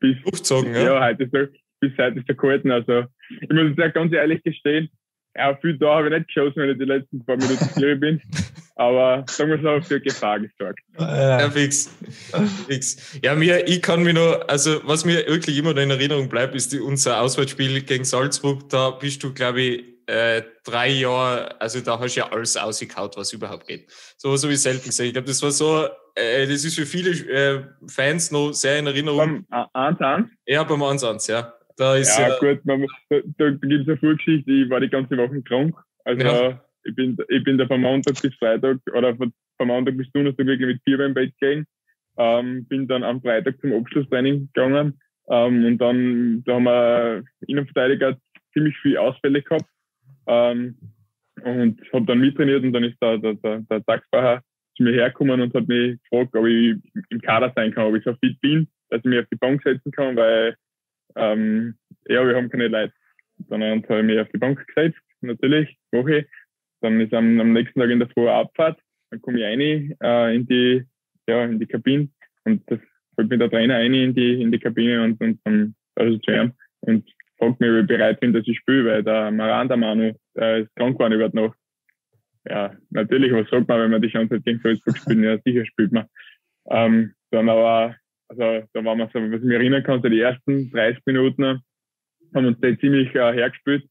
bis, Aufgezogen, ja. ja, heute so, bis heute ist der gehalten. Also ich muss jetzt ganz ehrlich gestehen, ja, viel da habe ich nicht geschossen, wenn ich die letzten paar Minuten Serie bin. Aber sagen wir so, für Gefahr gesorgt. Ja, fix. fix. Ja, mir, ich kann mir nur, also was mir wirklich immer noch in Erinnerung bleibt, ist die, unser Auswärtsspiel gegen Salzburg. Da bist du, glaube ich, äh, drei Jahre, also da hast du ja alles ausgekaut, was überhaupt geht. So was habe ich selten gesehen. Ich glaube, das war so, äh, das ist für viele äh, Fans noch sehr in Erinnerung. Beim 1-1? Ja, beim 1-1, ja. Da ist ja, ja gut, man, da, da gibt es eine Vorgeschichte, ich war die ganze Woche krank. Also ja. Ich, bin, ich bin da von Montag bis Freitag oder von vom Montag bis Donnerstag wirklich mit Fieber im Bett gelegen. Ähm, bin dann am Freitag zum Abschlusstraining gegangen. Ähm, und dann, da haben wir Innenverteidiger ziemlich viele Ausfälle gehabt. Ähm, und habe dann mittrainiert und dann ist der, der, der, der Taxfahrer zu mir hergekommen und hat mich gefragt, ob ich im Kader sein kann, ob ich so fit bin, dass ich mich auf die Bank setzen kann, weil ähm, ja, wir haben keine Leute. Dann habe ich mich auf die Bank gesetzt, natürlich, Woche. Dann ist am, am nächsten Tag in der Früh Abfahrt, dann komme ich rein äh, in die ja, in die Kabine und das holt mich der Trainer rein in die in die Kabine und, und dann also zu ihm und fragt mich, ob ich bereit bin, dass ich spiele, weil der Maran, der Manu, der ist krank geworden über Nacht. Ja, natürlich, was sagt man, wenn man die Chance hat, gegen Salzburg spielen? Ja, sicher spielt man. Ähm, dann aber, also da waren wir so, was ich mich erinnern kann, so die ersten 30 Minuten haben uns die ziemlich äh, hergespielt.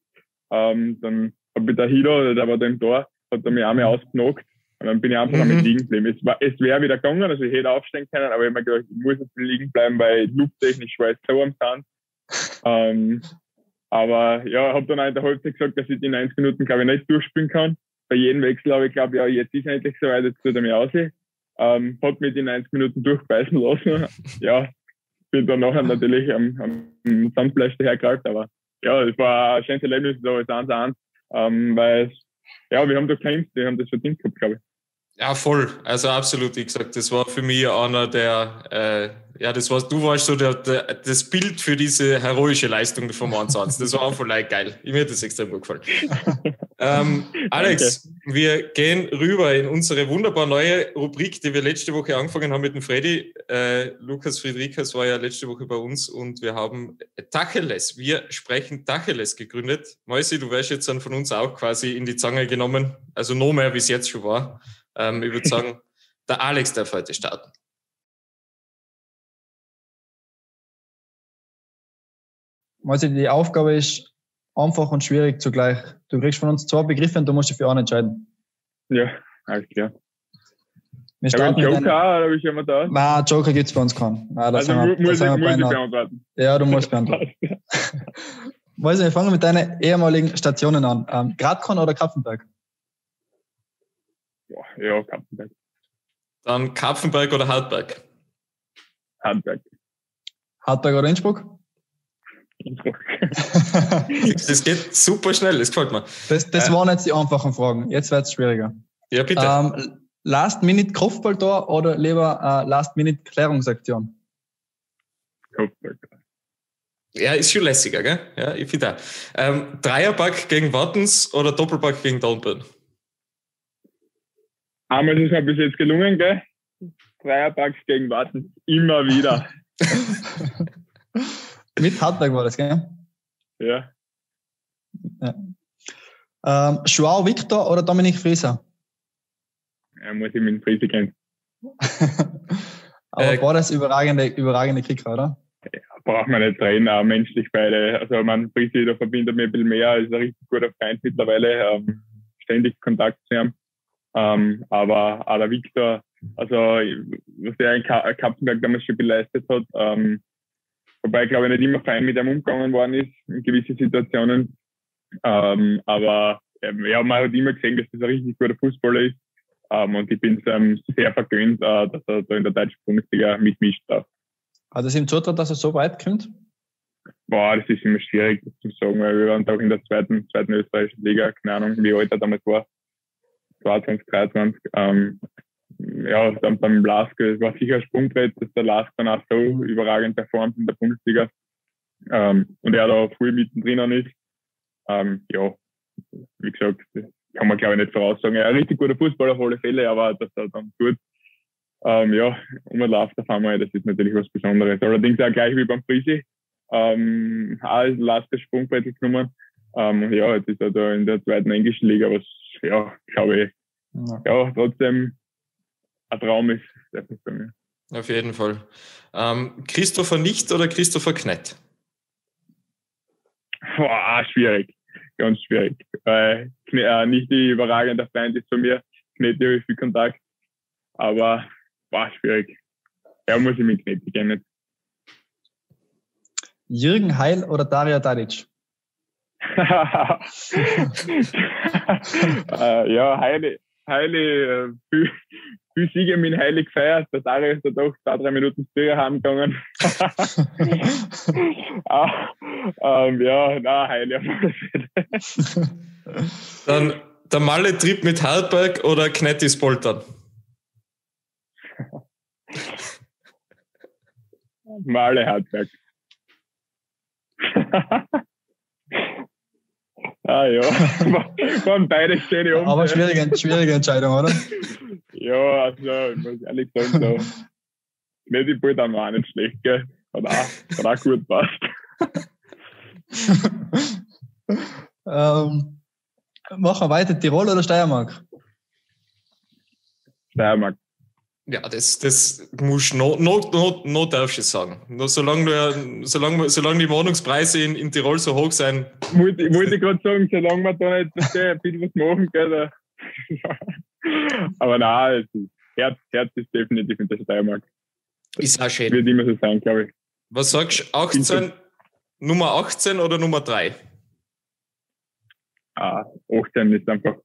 Ähm, dann habe ich der Hilo, der war da im Tor, hat er mich einmal ausgenockt und dann bin ich einfach mhm. damit liegen geblieben. Es, war, es wäre wieder gegangen, also ich hätte aufstehen können, aber ich habe mir gedacht, ich muss jetzt liegen bleiben, weil lufttechnisch war es so am Sand. Ähm, aber ja, habe dann auch in der Halbzeit gesagt, dass ich die 90 Minuten, glaube ich, nicht durchspielen kann. Bei jedem Wechsel habe ich glaube, ja, jetzt ist endlich soweit, jetzt tut er mich aus. Ähm, hat mir die 90 Minuten durchbeißen lassen. ja, bin dann nachher natürlich am, am Sandfleisch dahergereicht, aber ja, es war ein schönes Erlebnis, da ist 1-1, ähm, weil ja, wir haben da gekämpft, wir haben das verdient gehabt, glaube ich. Ja, voll. Also absolut, wie gesagt, das war für mich einer der, äh, ja, das war, du warst so der, der, das Bild für diese heroische Leistung vom Ansatz. Das war auch voll geil. Ich mir hat das extrem gut gefallen. ähm, Alex, Danke. wir gehen rüber in unsere wunderbar neue Rubrik, die wir letzte Woche angefangen haben mit dem Freddy. Äh, Lukas Friedrichs war ja letzte Woche bei uns und wir haben Tacheles. Wir sprechen Tacheles gegründet. Mäusi, du wärst jetzt dann von uns auch quasi in die Zange genommen. Also noch mehr, wie es jetzt schon war. Ähm, ich würde sagen, der Alex darf heute starten. Also die Aufgabe ist einfach und schwierig zugleich. Du kriegst von uns zwei Begriffe und du musst dich für einen entscheiden. Ja, alles klar. Wir starten Joker oder habe ich immer da? Nein, Joker gibt es bei uns keinen. Nein, also wir, muss, ich, muss ich beantworten? Ja, du musst beantworten. also, wir fangen mit deinen ehemaligen Stationen an. Ähm, Gradkorn oder Kapfenberg? ja, Kapfenberg. Dann Kapfenberg oder Hartberg? Hartberg. Hartberg oder Innsbruck? Innsbruck. das geht super schnell, das gefällt mir. Das, das waren jetzt die einfachen Fragen. Jetzt wird es schwieriger. Ja, bitte. Ähm, Last-Minute-Kopfballtor oder lieber äh, Last-Minute-Klärungsaktion? Kopfballtor. Ja, ist schon lässiger, gell? Ja, ich finde auch. Ähm, Dreierpack gegen Wartens oder Doppelpack gegen Dornbirn? Einmal ist es mir bis jetzt gelungen, gell? Dreierpacks gegen Warten. Immer wieder. Mit Hartberg war das, gell? Ja. ja. Ähm, Joao Victor oder Dominik Frieser? Ja, muss ich mit Frieser kennen. Aber äh, war das überragende, überragende Kicker, oder? Ja, braucht man nicht reden, auch menschlich beide. Also, man, Frieser, da verbindet mir ein bisschen mehr, ist ein richtig guter Freund mittlerweile, ähm, ständig Kontakt zu ihm. Ähm, aber auch der Victor, also was der in Kappenberg damals schon geleistet hat, ähm, wobei ich glaube nicht immer fein mit ihm umgegangen worden ist in gewissen Situationen. Ähm, aber ähm, ja, man hat immer gesehen, dass das ein richtig guter Fußballer ist. Ähm, und ich bin es ähm, sehr vergönnt, äh, dass er da in der deutschen Bundesliga mitmischt darf. Hat es ihm zutraut, dass er so weit kommt? Boah, das ist immer schwierig zu sagen, weil wir waren doch in der zweiten, zweiten österreichischen Liga, keine Ahnung, wie alt er damals war. 22, 23. Ähm, ja, dann beim Lask, war sicher Sprungbrett, dass der Lask dann auch so überragend performt in der Bundesliga. Ähm, und er da voll mittendrin ist. Ähm, ja, wie gesagt, kann man glaube ich nicht voraussagen. Er ist ein richtig guter Fußballer auf alle Fälle, aber dass er dann gut ähm, ja, um den Lauf auf einmal, das ist natürlich was Besonderes. Allerdings auch gleich wie beim Frisi, ähm, auch als das Sprungbrett genommen. Ähm, ja, jetzt ist er da in der zweiten englischen Liga, was ja, glaube ich, ja. ja. trotzdem ein Traum ist. Auf jeden Fall. Ähm, Christopher Nicht oder Christopher Knett? Boah, schwierig. Ganz schwierig. Weil äh, nicht die überragende Freund ist von mir. Knett habe ich viel Kontakt. Aber war schwierig. Ja, muss ich mit Knett gehen. Jürgen Heil oder Daria Dadic? äh, ja, Heile, Heili, äh, viel, viel Siege mit Heili gefeiert. Der Dario ist da doch zwei, drei Minuten früher heimgegangen. ah, ähm, ja, na, alle Dann der Malle-Trip mit Hartberg oder Knettis Poltern? Male Hartberg. ah ja, waren beide schöne Umstände. Aber schwierige, schwierige Entscheidung, oder? ja, also ich muss ehrlich sagen, so, nicht die Poltern war auch nicht schlecht, gell? Hat auch, hat auch gut passt. ähm, machen wir weiter, Tirol oder Steiermark? Steiermark. Ja, das, das musst du noch, noch, noch, noch darfst du sagen. Nur solange, du, solange, solange die Wohnungspreise in, in Tirol so hoch sind. Wollte ich gerade sagen, solange wir da nicht ein bisschen was machen können. Aber nein, Herz, Herz ist definitiv in der Steiermark. Ist auch schön. Wird immer so sein, glaube ich. Was sagst du? 18, Nummer 18 oder Nummer 3? Ah, 18 ist einfach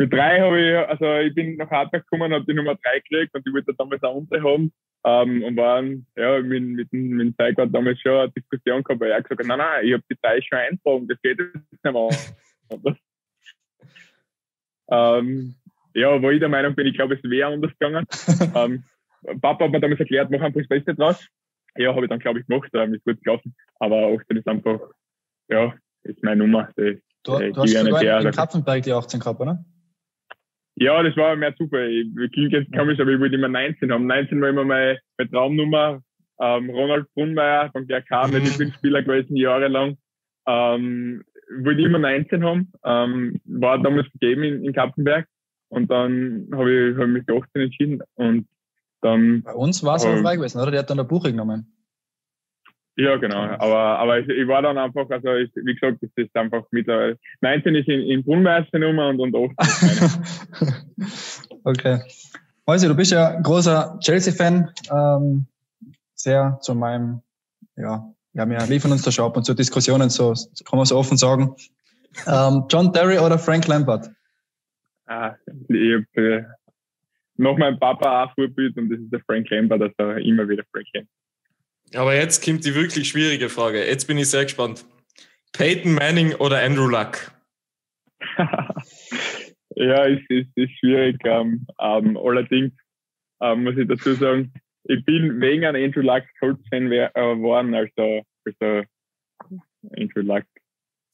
mit drei habe ich, also ich bin nach Hartberg gekommen, habe die Nummer drei gekriegt und ich wollte damals auch unter haben. Ähm, und waren, ja, mit, mit, mit dem Zeiger damals schon eine Diskussion gehabt, weil er gesagt hat, nein, nein, ich habe die drei schon eintragen, das geht jetzt nicht mehr. ähm, ja, wo ich der Meinung bin, ich glaube, es wäre anders gegangen. ähm, Papa hat mir damals erklärt, mach einfach das Beste draus. Ja, habe ich dann, glaube ich, gemacht, ähm, ist gut gelaufen. Aber 18 ist einfach, ja, ist meine Nummer. Das, du, du hast sogar in Kapfenberg die 18 gehabt, oder? Ja, das war mehr Zufall. Ich klingt jetzt komisch, aber ich wollte immer 19 haben. 19 war immer meine, meine Traumnummer. Ähm, Ronald Brunmeier von GRK, mein mhm. Lieblingsspieler gewesen, jahrelang. Ähm, wollte immer 19 haben. Ähm, war damals gegeben in, in Kappenberg. Und dann habe ich, hab ich mich für 18 entschieden. Und dann. Bei uns war es auch frei gewesen, oder? Der hat dann der Buche genommen. Ja, genau. Aber, aber ich, ich war dann einfach, also ich, wie gesagt, das ist einfach mittlerweile. 19 ist in, in Brunmeister Nummer und, und 8 Okay. Also, du bist ja großer Chelsea-Fan. Ähm, sehr zu meinem, ja, ja, wir liefern uns da schon ab und zu Diskussionen, so kann man so offen sagen. Ähm, John Terry oder Frank Lampard? Ah, ich hab, äh, noch mein Papa auch Vorbild und das ist der Frank Lampard, also immer wieder Frank Lampard. Aber jetzt kommt die wirklich schwierige Frage. Jetzt bin ich sehr gespannt. Peyton Manning oder Andrew Luck? ja, es ist, ist, schwierig. Ähm, ähm, allerdings ähm, muss ich dazu sagen, ich bin wegen an Andrew Luck Colts-Fan äh, geworden, also, also Andrew Luck.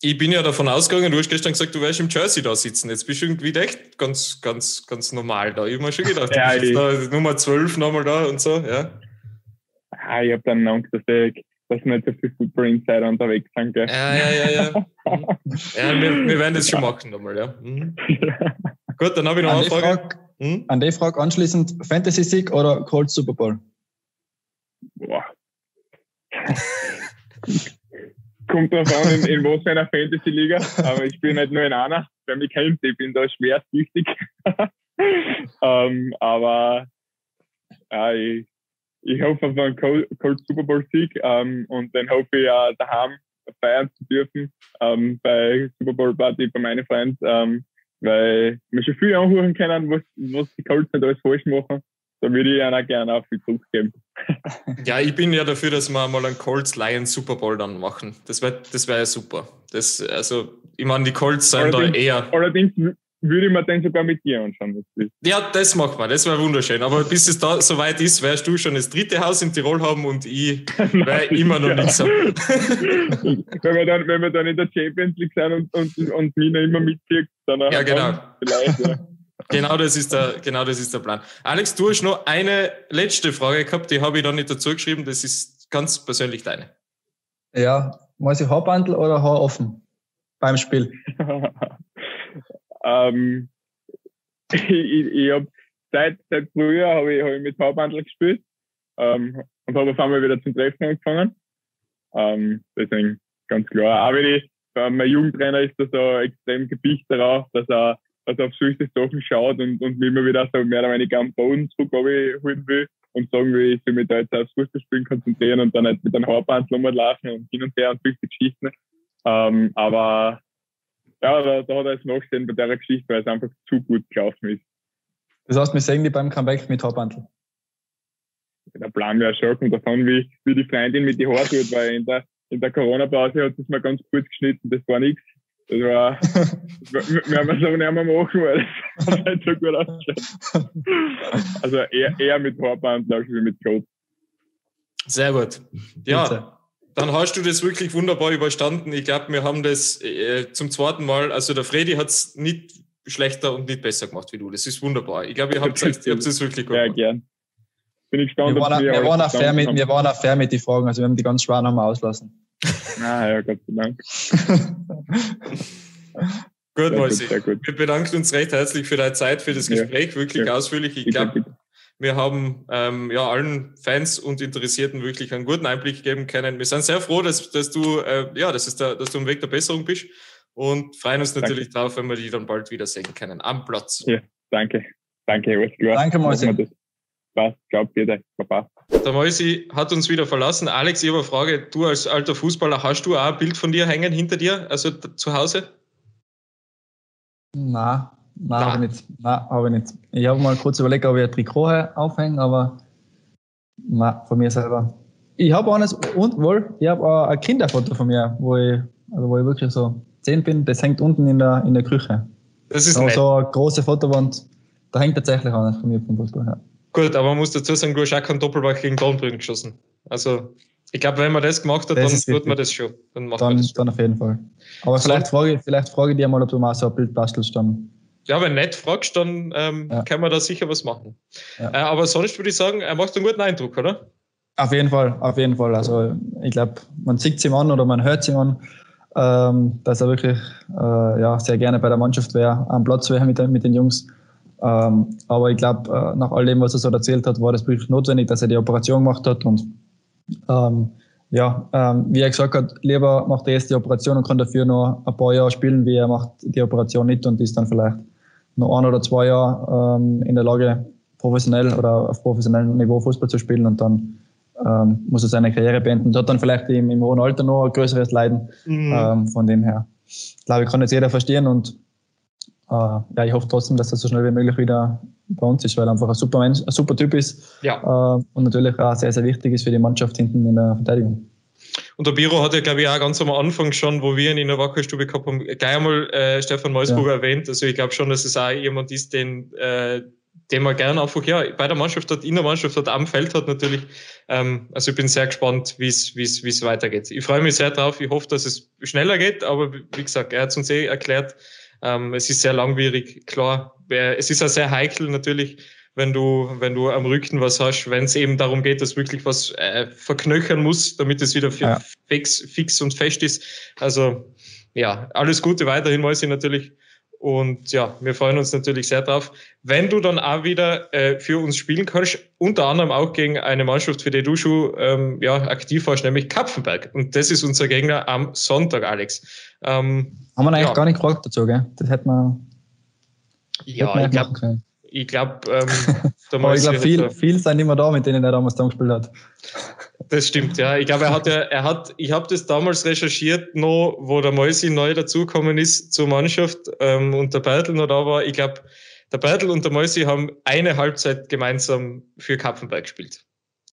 Ich bin ja davon ausgegangen, du hast gestern gesagt, du wärst im Jersey da sitzen. Jetzt bist du irgendwie echt ganz, ganz, ganz normal da. Ich habe mir schon gedacht, ja, du bist da Nummer 12 nochmal da und so, ja ah, ich habe dann Angst, dass, ich, dass nicht so viele Football Insider unterwegs sind. Gell? Ja, ja, ja. Ja, ja wir, wir werden das schon machen nochmal, ja. Mhm. Gut, dann habe ich noch eine Frage. Frage hm? An die Frage anschließend, Fantasy Sieg oder Cold Super Bowl? Boah. Kommt drauf an, in, in was für einer Fantasy-Liga, aber ich bin nicht nur in einer. Wer mich kennt, ich bin da schwer süchtig. ähm, aber ja, ich, ich hoffe auf einen Cold, Super Bowl Sieg ähm, und dann hoffe ich ja daheim feiern zu dürfen ähm, bei Super Bowl Party bei meinen Freunden, ähm, weil wir schon viel anhören können, was, was die Colts nicht alles falsch machen. Da würde ich ihnen auch gerne auf die Druck geben. ja, ich bin ja dafür, dass wir mal einen Colts Lions Super Bowl dann machen. Das wäre das wär ja super. Das, also, ich meine, die Colts sind allerdings, da eher. Allerdings würde ich mir dann sogar mit dir anschauen. Ja, das machen wir, das wäre wunderschön. Aber bis es da soweit ist, wirst du schon das dritte Haus in Tirol haben und ich werde immer noch nichts haben. wenn, wir dann, wenn wir dann in der Champions League sind und, und, und Mina immer mitzieht, dann Ja, genau. Vielleicht, ja. Genau das, ist der, genau das ist der Plan. Alex, du hast noch eine letzte Frage gehabt, die habe ich da nicht dazu geschrieben. Das ist ganz persönlich deine. Ja, muss ich Haarbandel oder Haar offen beim Spiel? Ähm, ich ich habe seit, seit früher habe ich, hab ich mit Haarbandel gespielt ähm, und habe auf einmal wieder zum Treffen angefangen. Ähm, deswegen ganz klar. Auch wenn ich, äh, mein Jugendtrainer ist da so extrem gepicht darauf, dass er, dass er auf solche Sachen schaut und, und mich immer wieder so mehr oder weniger am Boden zurückholen will und sagen will, ich soll mich da jetzt aufs Fußballspielen konzentrieren und dann halt mit einem Haarbandel rumlaufen und hin und her und solche Geschichten. Ähm, aber ja, da, da hat er es nachgesehen bei der Geschichte, weil es einfach zu gut gelaufen ist. Das heißt, wir sehen die beim Comeback mit Haarbandel. Der Plan wäre schon, davon, wie, wie die Freundin mit die Haare tut, weil in der, in der Corona-Pause hat es mal ganz kurz geschnitten, das war nichts. Das war, das werden wir so nicht mehr machen, weil das nicht so gut ausschaut. Also eher, eher mit Haarband, glaube ich, wie mit Code. Sehr gut. Ja, dann hast du das wirklich wunderbar überstanden. Ich glaube, wir haben das äh, zum zweiten Mal, also der Freddy hat es nicht schlechter und nicht besser gemacht wie du. Das ist wunderbar. Ich glaube, ihr habt es wirklich gut gemacht. Ja, gern. Bin ich gespannt, wir waren, wir, waren auch fair mit, wir waren auch fair mit den Fragen, also wir haben die ganz schweren haben auslassen. Ah, ja, Gott sei Dank. gut, Mäusi. Wir bedanken uns recht herzlich für deine Zeit, für das Gespräch, ja. wirklich ja. ausführlich. Ich glaube, wir haben ähm, ja allen Fans und Interessierten wirklich einen guten Einblick geben können. Wir sind sehr froh, dass, dass du äh, ja, dass, es der, dass du im Weg der Besserung bist und freuen uns natürlich danke. darauf, wenn wir dich dann bald wiedersehen können am Platz. Ja, danke, danke, alles klar. Danke, Mäusi. Passt, glaubt bitte, Papa. Der Mäusi hat uns wieder verlassen. Alex, ich habe eine Frage. Du als alter Fußballer, hast du auch ein Bild von dir hängen hinter dir, also zu Hause? Nein, Nein, habe ich nicht. Nein, habe ich nicht. Ich habe mal kurz überlegt, ob ich ein Trikot aufhänge, aber nein, von mir selber. Ich habe eines und wohl, ich habe auch ein Kinderfoto von mir, wo ich, also wo ich wirklich so zehn bin, das hängt unten in der, in der Küche. Das ist da so eine große Fotowand, da hängt tatsächlich eines von mir vom Fußball. Ja. Gut, aber man muss dazu sagen, du hast auch keinen Doppelback gegen Dornbrücken geschossen. Also, ich glaube, wenn man das gemacht hat, das dann tut man das schon. Dann, macht dann, man das schon. dann auf jeden Fall. Aber so. vielleicht frage, vielleicht frage ich dir mal, ob du mal so ein Bild bastelst dann ja, wenn nicht fragst, dann ähm, ja. kann man da sicher was machen. Ja. Äh, aber sonst würde ich sagen, er macht einen guten Eindruck, oder? Auf jeden Fall, auf jeden Fall. Also ich glaube, man sieht es ihm an oder man hört es ihm an, ähm, dass er wirklich äh, ja, sehr gerne bei der Mannschaft wäre, am Platz wäre mit, mit den Jungs. Ähm, aber ich glaube, äh, nach all dem, was er so erzählt hat, war das wirklich notwendig, dass er die Operation gemacht hat. Und ähm, ja, ähm, wie er gesagt hat, lieber macht er erst die Operation und kann dafür noch ein paar Jahre spielen, wie er macht die Operation nicht und ist dann vielleicht noch ein oder zwei Jahre ähm, in der Lage, professionell oder auf professionellem Niveau Fußball zu spielen und dann ähm, muss er seine Karriere beenden. Und hat dann vielleicht im, im hohen Alter noch ein größeres Leiden. Mhm. Ähm, von dem her. Ich glaube, ich kann jetzt jeder verstehen und äh, ja, ich hoffe trotzdem, dass er so schnell wie möglich wieder bei uns ist, weil er einfach ein super Mensch, ein super Typ ist ja. äh, und natürlich auch sehr, sehr wichtig ist für die Mannschaft hinten in der Verteidigung. Und der Biro hat ja, glaube ich, auch ganz am Anfang schon, wo wir ihn in der Wackerstube gehabt haben, gleich einmal äh, Stefan Meusburger ja. erwähnt. Also ich glaube schon, dass es auch jemand ist, den, äh, den man gerne einfach, ja, bei der Mannschaft hat, in der Mannschaft hat, am Feld hat natürlich. Ähm, also ich bin sehr gespannt, wie es wie es wie es weitergeht. Ich freue mich sehr drauf. Ich hoffe, dass es schneller geht, aber wie gesagt, er hat uns eh erklärt, ähm, es ist sehr langwierig, klar. Es ist auch sehr heikel natürlich wenn du, wenn du am Rücken was hast, wenn es eben darum geht, dass wirklich was äh, verknöchern muss, damit es wieder ja. fix, fix und fest ist. Also ja, alles Gute weiterhin, Mäusi natürlich. Und ja, wir freuen uns natürlich sehr drauf, wenn du dann auch wieder äh, für uns spielen kannst, unter anderem auch gegen eine Mannschaft, für die du schon ähm, ja, aktiv warst, nämlich Kapfenberg. Und das ist unser Gegner am Sonntag, Alex. Ähm, Haben wir eigentlich ja. gar nicht gefragt dazu, gell? Das hätten wir. Ja, hätten wir ich glaube, ich glaube, ähm, Aber ich glaube, viel, viel sind immer da, mit denen er damals dann gespielt hat. Das stimmt, ja. Ich glaube, er hat ja, er hat, ich habe das damals recherchiert, noch, wo der Mäusi neu dazugekommen ist zur Mannschaft ähm, und der Bertel noch da war. Ich glaube, der Bertel und der Mäusi haben eine Halbzeit gemeinsam für Kapfenberg gespielt.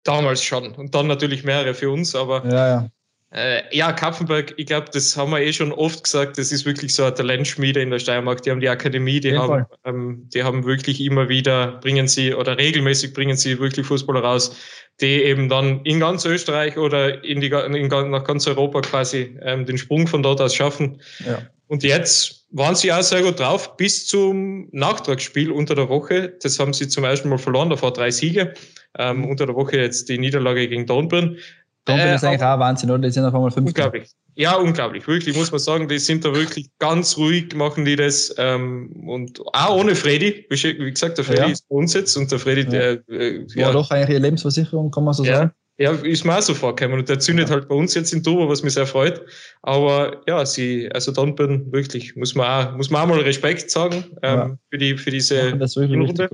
Damals schon. Und dann natürlich mehrere für uns, aber ja, ja. Äh, ja, Kapfenberg, ich glaube, das haben wir eh schon oft gesagt, das ist wirklich so eine Talentschmiede in der Steiermark. Die haben die Akademie, die, haben, ähm, die haben wirklich immer wieder, bringen sie oder regelmäßig bringen sie wirklich Fußballer raus, die eben dann in ganz Österreich oder in die, in, nach ganz Europa quasi ähm, den Sprung von dort aus schaffen. Ja. Und jetzt waren sie auch sehr gut drauf bis zum Nachtragsspiel unter der Woche. Das haben sie zum ersten Mal verloren, davor drei Siege. Ähm, unter der Woche jetzt die Niederlage gegen Dornbirn. Dortmund äh, ist eigentlich auch Wahnsinn, oder? Die sind auf einmal fünf. Unglaublich. Ja, unglaublich. Wirklich, muss man sagen, die sind da wirklich ganz ruhig, machen die das. Ähm, und auch ohne Freddy. Wie gesagt, der Freddy ja. ist bei uns jetzt und der Freddy, ja. der. Äh, ja. War doch eigentlich ihre Lebensversicherung, kann man so ja. sagen. Ja, ist mir auch so vorgekommen. Und der zündet halt bei uns jetzt in Turbo, was mich sehr freut. Aber ja, sie, also Dornbirn, wirklich, muss man auch, muss man auch mal Respekt sagen, ähm, für die, für diese Runde.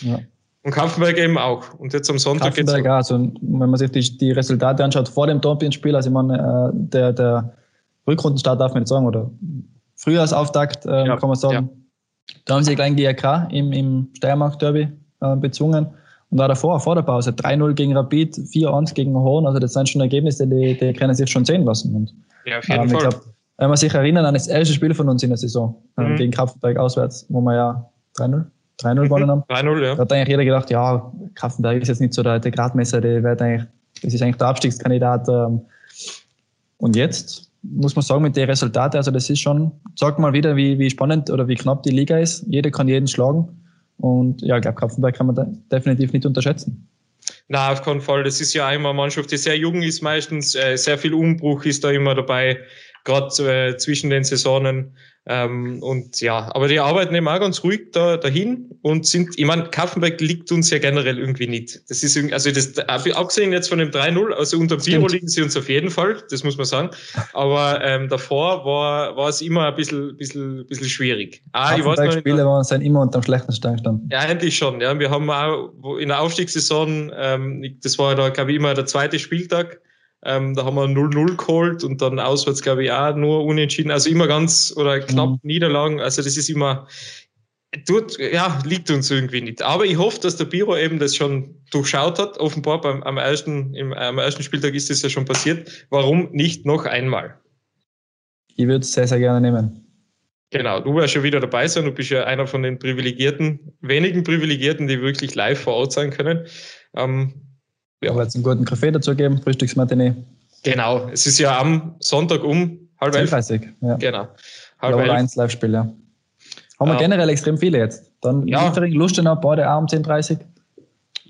Ja. Und Kampfenberg eben auch. Und jetzt am Sonntag geht's auch. Also, wenn man sich die, die Resultate anschaut vor dem Dortmund-Spiel, also ich meine, äh, der, der Rückrundenstart darf man nicht sagen, oder Frühjahrsauftakt, äh, ja. kann man sagen. Ja. Da haben sie gleich die GRK im, im Steiermark-Derby äh, bezwungen. Und da davor, vor der Pause, 3-0 gegen Rapid, 4-1 gegen Horn. Also das sind schon Ergebnisse, die, die können sich schon sehen lassen. Und, ja, auf jeden ähm, Fall. Glaub, wenn man sich erinnert an das erste Spiel von uns in der Saison, ähm, mhm. gegen Kraftwerk auswärts, wo wir ja 3-0 3-0 mhm. gewonnen haben. 3-0, ja. Da hat eigentlich jeder gedacht, ja, Kraftwerk ist jetzt nicht so der, der Gradmesser, der wird eigentlich, das ist eigentlich der Abstiegskandidat. Ähm, und jetzt muss man sagen, mit den Resultaten, also das ist schon, sagt mal wieder, wie, wie spannend oder wie knapp die Liga ist. Jeder kann jeden schlagen. Und ja, ich glaube, Kapfenberg kann man da definitiv nicht unterschätzen. Na, auf keinen Fall. Das ist ja immer eine Mannschaft, die sehr jung ist meistens. Äh, sehr viel Umbruch ist da immer dabei, gerade äh, zwischen den Saisonen. Ähm, und ja, aber die arbeiten eben auch ganz ruhig da, dahin und sind, ich meine, Kaffenberg liegt uns ja generell irgendwie nicht. Das ist irgendwie, also das, abgesehen jetzt von dem 3-0, also unter dem Biro liegen sie uns auf jeden Fall, das muss man sagen. Aber ähm, davor war, war es immer ein bisschen, bisschen, bisschen schwierig. Ah, ich weiß noch, Spiele waren sind immer unter dem schlechten Stand gestanden. Ja, eigentlich schon. Ja, wir haben auch in der Aufstiegssaison, ähm, das war da, glaube ich, immer der zweite Spieltag ähm, da haben wir 0-0 geholt und dann auswärts, glaube ich, auch nur unentschieden. Also immer ganz oder knapp mhm. Niederlagen. Also das ist immer, tut, ja, liegt uns irgendwie nicht. Aber ich hoffe, dass der Biro eben das schon durchschaut hat. Offenbar beim, am, ersten, im, am ersten Spieltag ist das ja schon passiert. Warum nicht noch einmal? Ich würde es sehr, sehr gerne nehmen. Genau, du wirst schon wieder dabei sein. Du bist ja einer von den Privilegierten, wenigen Privilegierten, die wirklich live vor Ort sein können. Ähm, ja. Aber jetzt einen guten Kaffee dazu geben, Frühstücksmatinee. Genau, es ist ja am Sonntag um halb elf. 30, ja. Genau. Halb elf. eins Live-Spiel, ja. Haben wir generell extrem viele jetzt. Dann ja. Liefering, Lustenau, beide auch um 10.30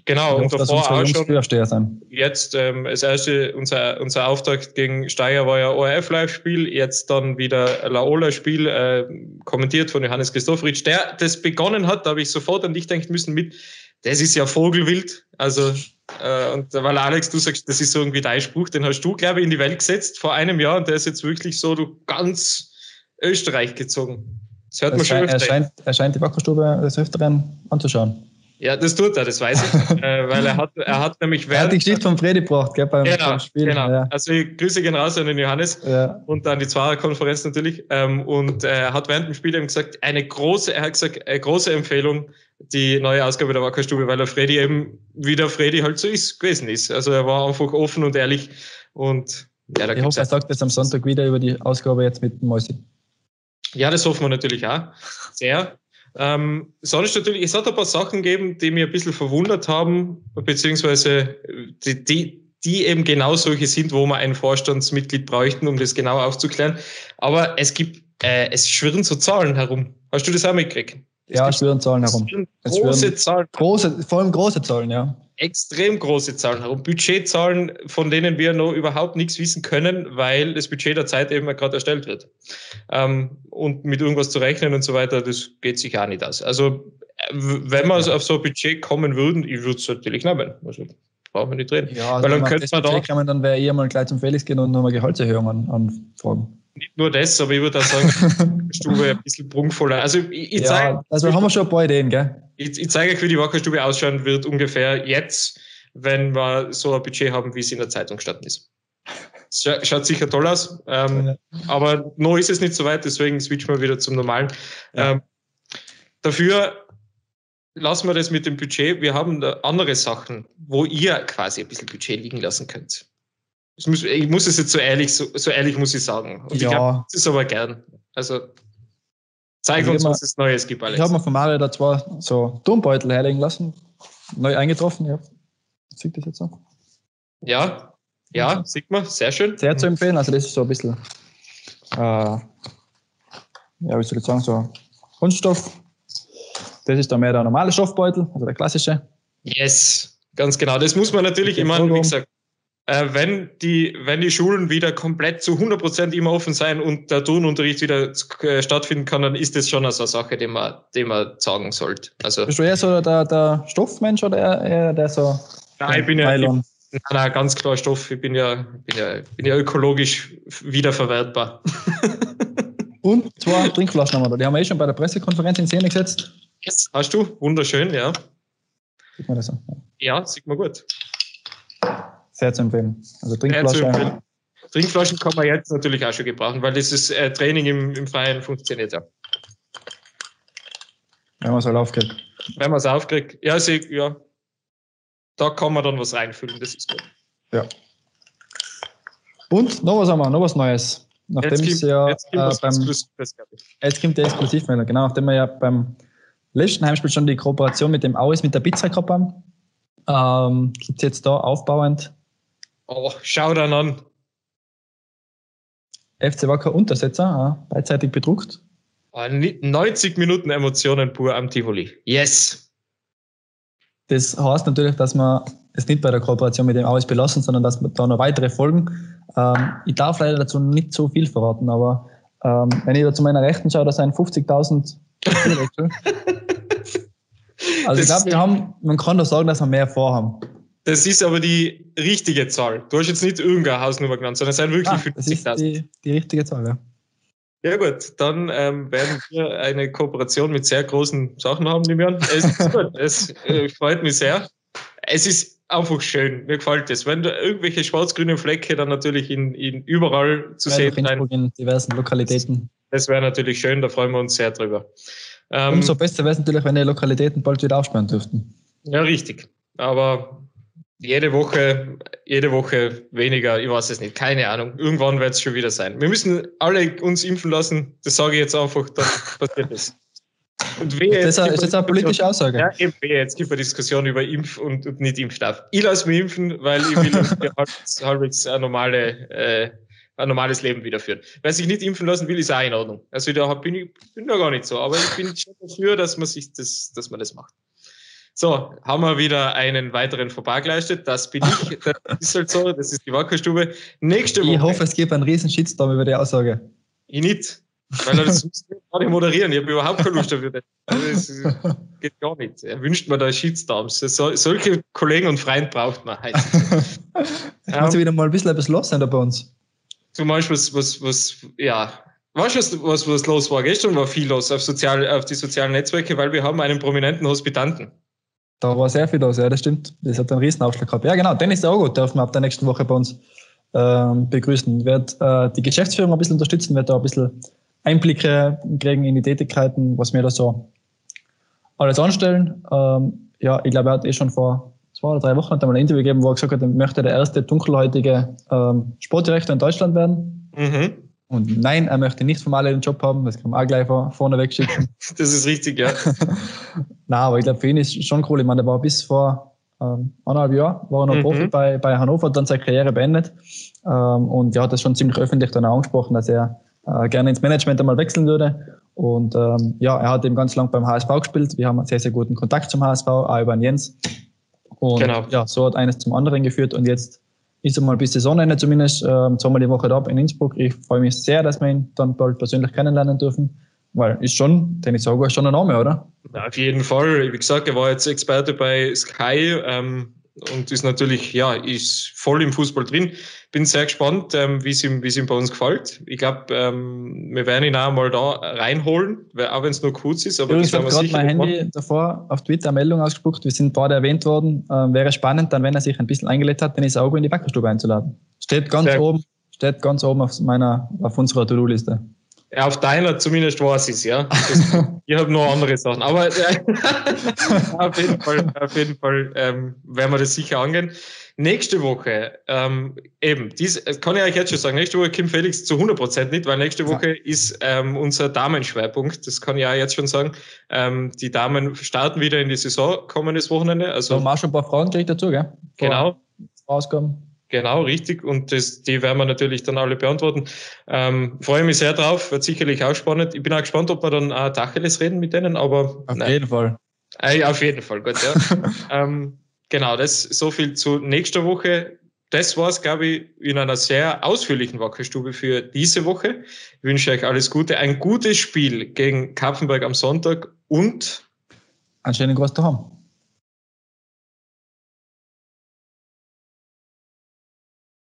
Genau, und davor auch schon. Jetzt ähm, das erste, unser, unser Auftakt gegen Steyr war ja ORF-Live-Spiel, jetzt dann wieder Laola-Spiel, äh, kommentiert von Johannes Christofritsch, der das begonnen hat, da habe ich sofort an dich denken müssen mit, das ist ja Vogelwild, also äh, und weil Alex, du sagst, das ist so irgendwie dein Spruch, den hast du, glaube ich, in die Welt gesetzt vor einem Jahr und der ist jetzt wirklich so du ganz Österreich gezogen. Das hört man schon öfter. Er scheint, er scheint die Wackerstube des Öfteren anzuschauen. Ja, das tut er, das weiß ich. äh, weil er hat, er hat nämlich während. Er hat die Geschichte von Freddy gebracht, gell, beim, genau, beim Spiel. Genau. Ja. Also ich grüße gehen raus an den Johannes ja. und an die Zwarer-Konferenz natürlich. Ähm, und er hat während dem Spiel eben gesagt, eine große, er hat gesagt, eine große Empfehlung, die neue Ausgabe der Wackerstube, weil der Freddy eben, wie der Freddy halt so ist, gewesen ist. Also er war einfach offen und ehrlich und ja, da Ich hoffe, er sagt jetzt am Sonntag wieder über die Ausgabe jetzt mit Mäusi. Ja, das hoffen wir natürlich auch sehr. Ähm, sonst natürlich, es hat ein paar Sachen gegeben, die mir ein bisschen verwundert haben, beziehungsweise die, die, die eben genau solche sind, wo wir ein Vorstandsmitglied bräuchten, um das genau aufzuklären. Aber es gibt, äh, es schwirren so Zahlen herum. Hast du das auch mitgekriegt? ja, es schwirren Zahlen herum. Große Zahlen. Große, vor allem große Zahlen, ja. Extrem große Zahlen herum. Budgetzahlen, von denen wir noch überhaupt nichts wissen können, weil das Budget der Zeit eben gerade erstellt wird. Ähm, und mit irgendwas zu rechnen und so weiter, das geht sich auch nicht aus. Also, wenn wir auf so ein Budget kommen würden, ich würde es natürlich nehmen. Also, brauchen wir nicht reden. Ja, also weil dann könnte man da. Kann dann wäre eher mal gleich zum Felix gehen und nochmal Gehaltserhöhungen anfragen nicht nur das, aber ich würde auch sagen, Stube ein bisschen prunkvoller. Also ich, ich zeige. Ja, also haben wir schon ein paar Ideen, gell? Ich, ich zeige euch, wie die Wackerstube ausschauen wird, ungefähr jetzt, wenn wir so ein Budget haben, wie es in der Zeitung gestanden ist. Schaut sicher toll aus, ähm, ja. aber noch ist es nicht so weit, deswegen switchen wir wieder zum Normalen. Ja. Ähm, dafür lassen wir das mit dem Budget. Wir haben andere Sachen, wo ihr quasi ein bisschen Budget liegen lassen könnt. Ich muss, ich muss es jetzt so ehrlich, so, so ehrlich muss ich sagen. Und ja. ich glaube, das ist aber gern. Also zeig also uns, was es Neues gibt, Alex. Ich habe mir von Mario da zwei so Turmbeutel herlegen lassen, neu eingetroffen. Ja. Sieht das jetzt so? Ja, ja, sieht man, sehr schön. Sehr zu empfehlen. Also das ist so ein bisschen, äh, ja, wie soll ich sagen, so Kunststoff. Das ist dann mehr der normale Stoffbeutel, also der klassische. Yes, ganz genau. Das muss man natürlich immer, wie gesagt, äh, wenn, die, wenn die Schulen wieder komplett zu 100 Prozent immer offen sein und der Turnunterricht wieder äh, stattfinden kann, dann ist das schon eine Sache, die man, die man sagen sollte. Also, Bist du eher so der, der Stoffmensch oder eher der so? Nein, ich bin ja, ich, nein, ganz klar Stoff. Ich bin ja, bin ja, bin ja ökologisch wiederverwertbar. und zwei Trinkflaschen haben wir da. Die haben wir eh schon bei der Pressekonferenz in Szene gesetzt. Yes. Hast du? Wunderschön, ja. Sieht man das so? Ja, sieht man gut sehr zu empfehlen. Also Trinkflasche. Trinkflaschen kann man jetzt natürlich auch schon gebrauchen, weil dieses äh, Training im, im Freien funktioniert ja. Wenn man es halt aufkriegt. Wenn man es aufkriegt. Ja, sie, ja. Da kann man dann was reinfüllen, das ist gut. Ja. Und noch was haben wir, noch was Neues. Nachdem jetzt ja jetzt, äh, beim, jetzt kommt der Exklusivmelder, genau, nachdem wir ja beim letzten Heimspiel schon die Kooperation mit dem Aus mit der Pizza gehabt haben, ähm, gibt es jetzt da aufbauend. Oh, schau dann an. FC Wacker Untersetzer, beidseitig bedruckt. 90 ah, Minuten Emotionen pur am Tivoli. Yes! Das heißt natürlich, dass man es nicht bei der Kooperation mit dem Aus belassen, sondern dass da noch weitere folgen. Ähm, ich darf leider dazu nicht so viel verraten, aber ähm, wenn ich da zu meiner Rechten schaue, da sind 50.000 Also ich glaube, wir haben, man kann doch sagen, dass wir mehr vorhaben. Das ist aber die richtige Zahl. Du hast jetzt nicht irgendeine Hausnummer genannt, sondern es sind wirklich ah, 50.000. Das ist die, die richtige Zahl, ja. Ja gut, dann ähm, werden wir eine Kooperation mit sehr großen Sachen haben, Limian. Es ist gut, es äh, freut mich sehr. Es ist einfach schön, mir gefällt es. Wenn da irgendwelche schwarz-grünen Flecke dann natürlich in, in überall zu ja, sehen sein. In diversen Lokalitäten. Das wäre natürlich schön, da freuen wir uns sehr drüber. Ähm, Umso besser wäre es natürlich, wenn die Lokalitäten bald wieder aufsperren dürften. Ja, richtig. Aber jede Woche, jede Woche weniger, ich weiß es nicht, keine Ahnung. Irgendwann wird es schon wieder sein. Wir müssen alle uns impfen lassen, das sage ich jetzt einfach, dann passiert das. Und wehe, ist, das ist jetzt eine politische Aussage. Ja, eben, wehe, jetzt gibt es eine Diskussion über Impf- und, und Nicht-Impfstoff. Ich lasse mich impfen, weil ich will halbwegs, halbwegs eine normale, äh, ein normales Leben wiederführen. Wer sich nicht impfen lassen will, ist auch in Ordnung. Also da bin ich bin da gar nicht so, aber ich bin schon dafür, dass man sich das, dass man das macht. So, haben wir wieder einen weiteren Fauxpas geleistet. Das bin ich. Das ist halt so. Das ist die Wackerstube. Nächste Woche. Ich hoffe, es gibt einen riesen Shitstorm über die Aussage. Ich nicht. Weil er das gerade moderieren. Ich habe überhaupt keine Lust dafür. Also, das geht gar nicht. Er wünscht mir da Shitstorms. So, solche Kollegen und Freunde braucht man halt. Jetzt muss ja wieder mal ein bisschen etwas los sein da bei uns. Zum Beispiel, was, was, was ja, Weißt du, was, was los war? Gestern war viel los auf, sozial, auf die sozialen Netzwerke, weil wir haben einen prominenten Hospitanten. Da war sehr viel los, ja, das stimmt. Das hat einen riesen Aufschlag gehabt. Ja, genau, Dennis Augut dürfen wir ab der nächsten Woche bei uns ähm, begrüßen. Wird äh, die Geschäftsführung ein bisschen unterstützen, wird da ein bisschen Einblicke kriegen in die Tätigkeiten, was wir da so alles anstellen. Ähm, ja, ich glaube, er hat eh schon vor zwei oder drei Wochen hat er mal ein Interview gegeben, wo er gesagt hat, er möchte der erste dunkelhäutige ähm, Sportdirektor in Deutschland werden. Mhm. Und nein, er möchte nicht vom den Job haben, das kann man auch gleich vorne wegschicken. das ist richtig, ja. Na, aber ich glaube, für ihn ist schon cool. Ich meine, der war bis vor ähm, anderthalb Jahren, war er noch mhm. Profi bei, bei Hannover, hat dann seine Karriere beendet. Ähm, und ja, hat das schon ziemlich öffentlich dann auch angesprochen, dass er äh, gerne ins Management einmal wechseln würde. Und ähm, ja, er hat eben ganz lang beim HSV gespielt. Wir haben einen sehr, sehr guten Kontakt zum HSV, auch über den Jens. Und genau. ja, so hat eines zum anderen geführt. Und jetzt ist einmal bis Saisonende zumindest äh, zweimal die Woche da in Innsbruck. Ich freue mich sehr, dass wir ihn dann bald persönlich kennenlernen dürfen, weil ist schon, den ich sage, schon ein Name, oder? Ja, auf jeden Fall. Wie gesagt, er war jetzt Experte bei Sky ähm, und ist natürlich, ja, ist voll im Fußball drin bin sehr gespannt, ähm, wie es ihm, es ihm bei uns gefällt. Ich glaube, ähm, wir werden ihn auch mal da reinholen, auch wenn es nur kurz ist. Aber ich habe gerade mein Handy machen. davor auf Twitter eine Meldung ausgespuckt. Wir sind beide erwähnt worden. Ähm, wäre spannend, dann, wenn er sich ein bisschen eingelegt hat, den ist Auge in die Backerstube einzuladen. Steht ganz sehr oben, steht ganz oben auf meiner, auf unserer To-Do-Liste. Ja, auf deiner zumindest weiß ich es, ja. Das, ich habe nur andere Sachen. Aber äh, auf jeden Fall, auf jeden Fall ähm, werden wir das sicher angehen. Nächste Woche, ähm, eben, dies kann ich euch jetzt schon sagen, nächste Woche Kim Felix zu 100% nicht, weil nächste Woche ja. ist ähm, unser Damenschwerpunkt, das kann ich auch jetzt schon sagen. Ähm, die Damen starten wieder in die Saison kommendes Wochenende. Also, da haben wir schon ein paar Fragen gleich dazu, gell? Vor genau. Ausgaben. Genau, richtig. Und das, die werden wir natürlich dann alle beantworten. Ähm, freue mich sehr drauf, wird sicherlich auch spannend. Ich bin auch gespannt, ob wir dann auch Tacheles reden mit denen, aber. Auf nein. jeden Fall. Äh, auf jeden Fall, gut, ja. ähm, Genau, das so viel zu nächster Woche. Das war's, glaube ich, in einer sehr ausführlichen Wackerstube für diese Woche. Ich wünsche euch alles Gute, ein gutes Spiel gegen Kapfenberg am Sonntag und einen schönen Gruß haben.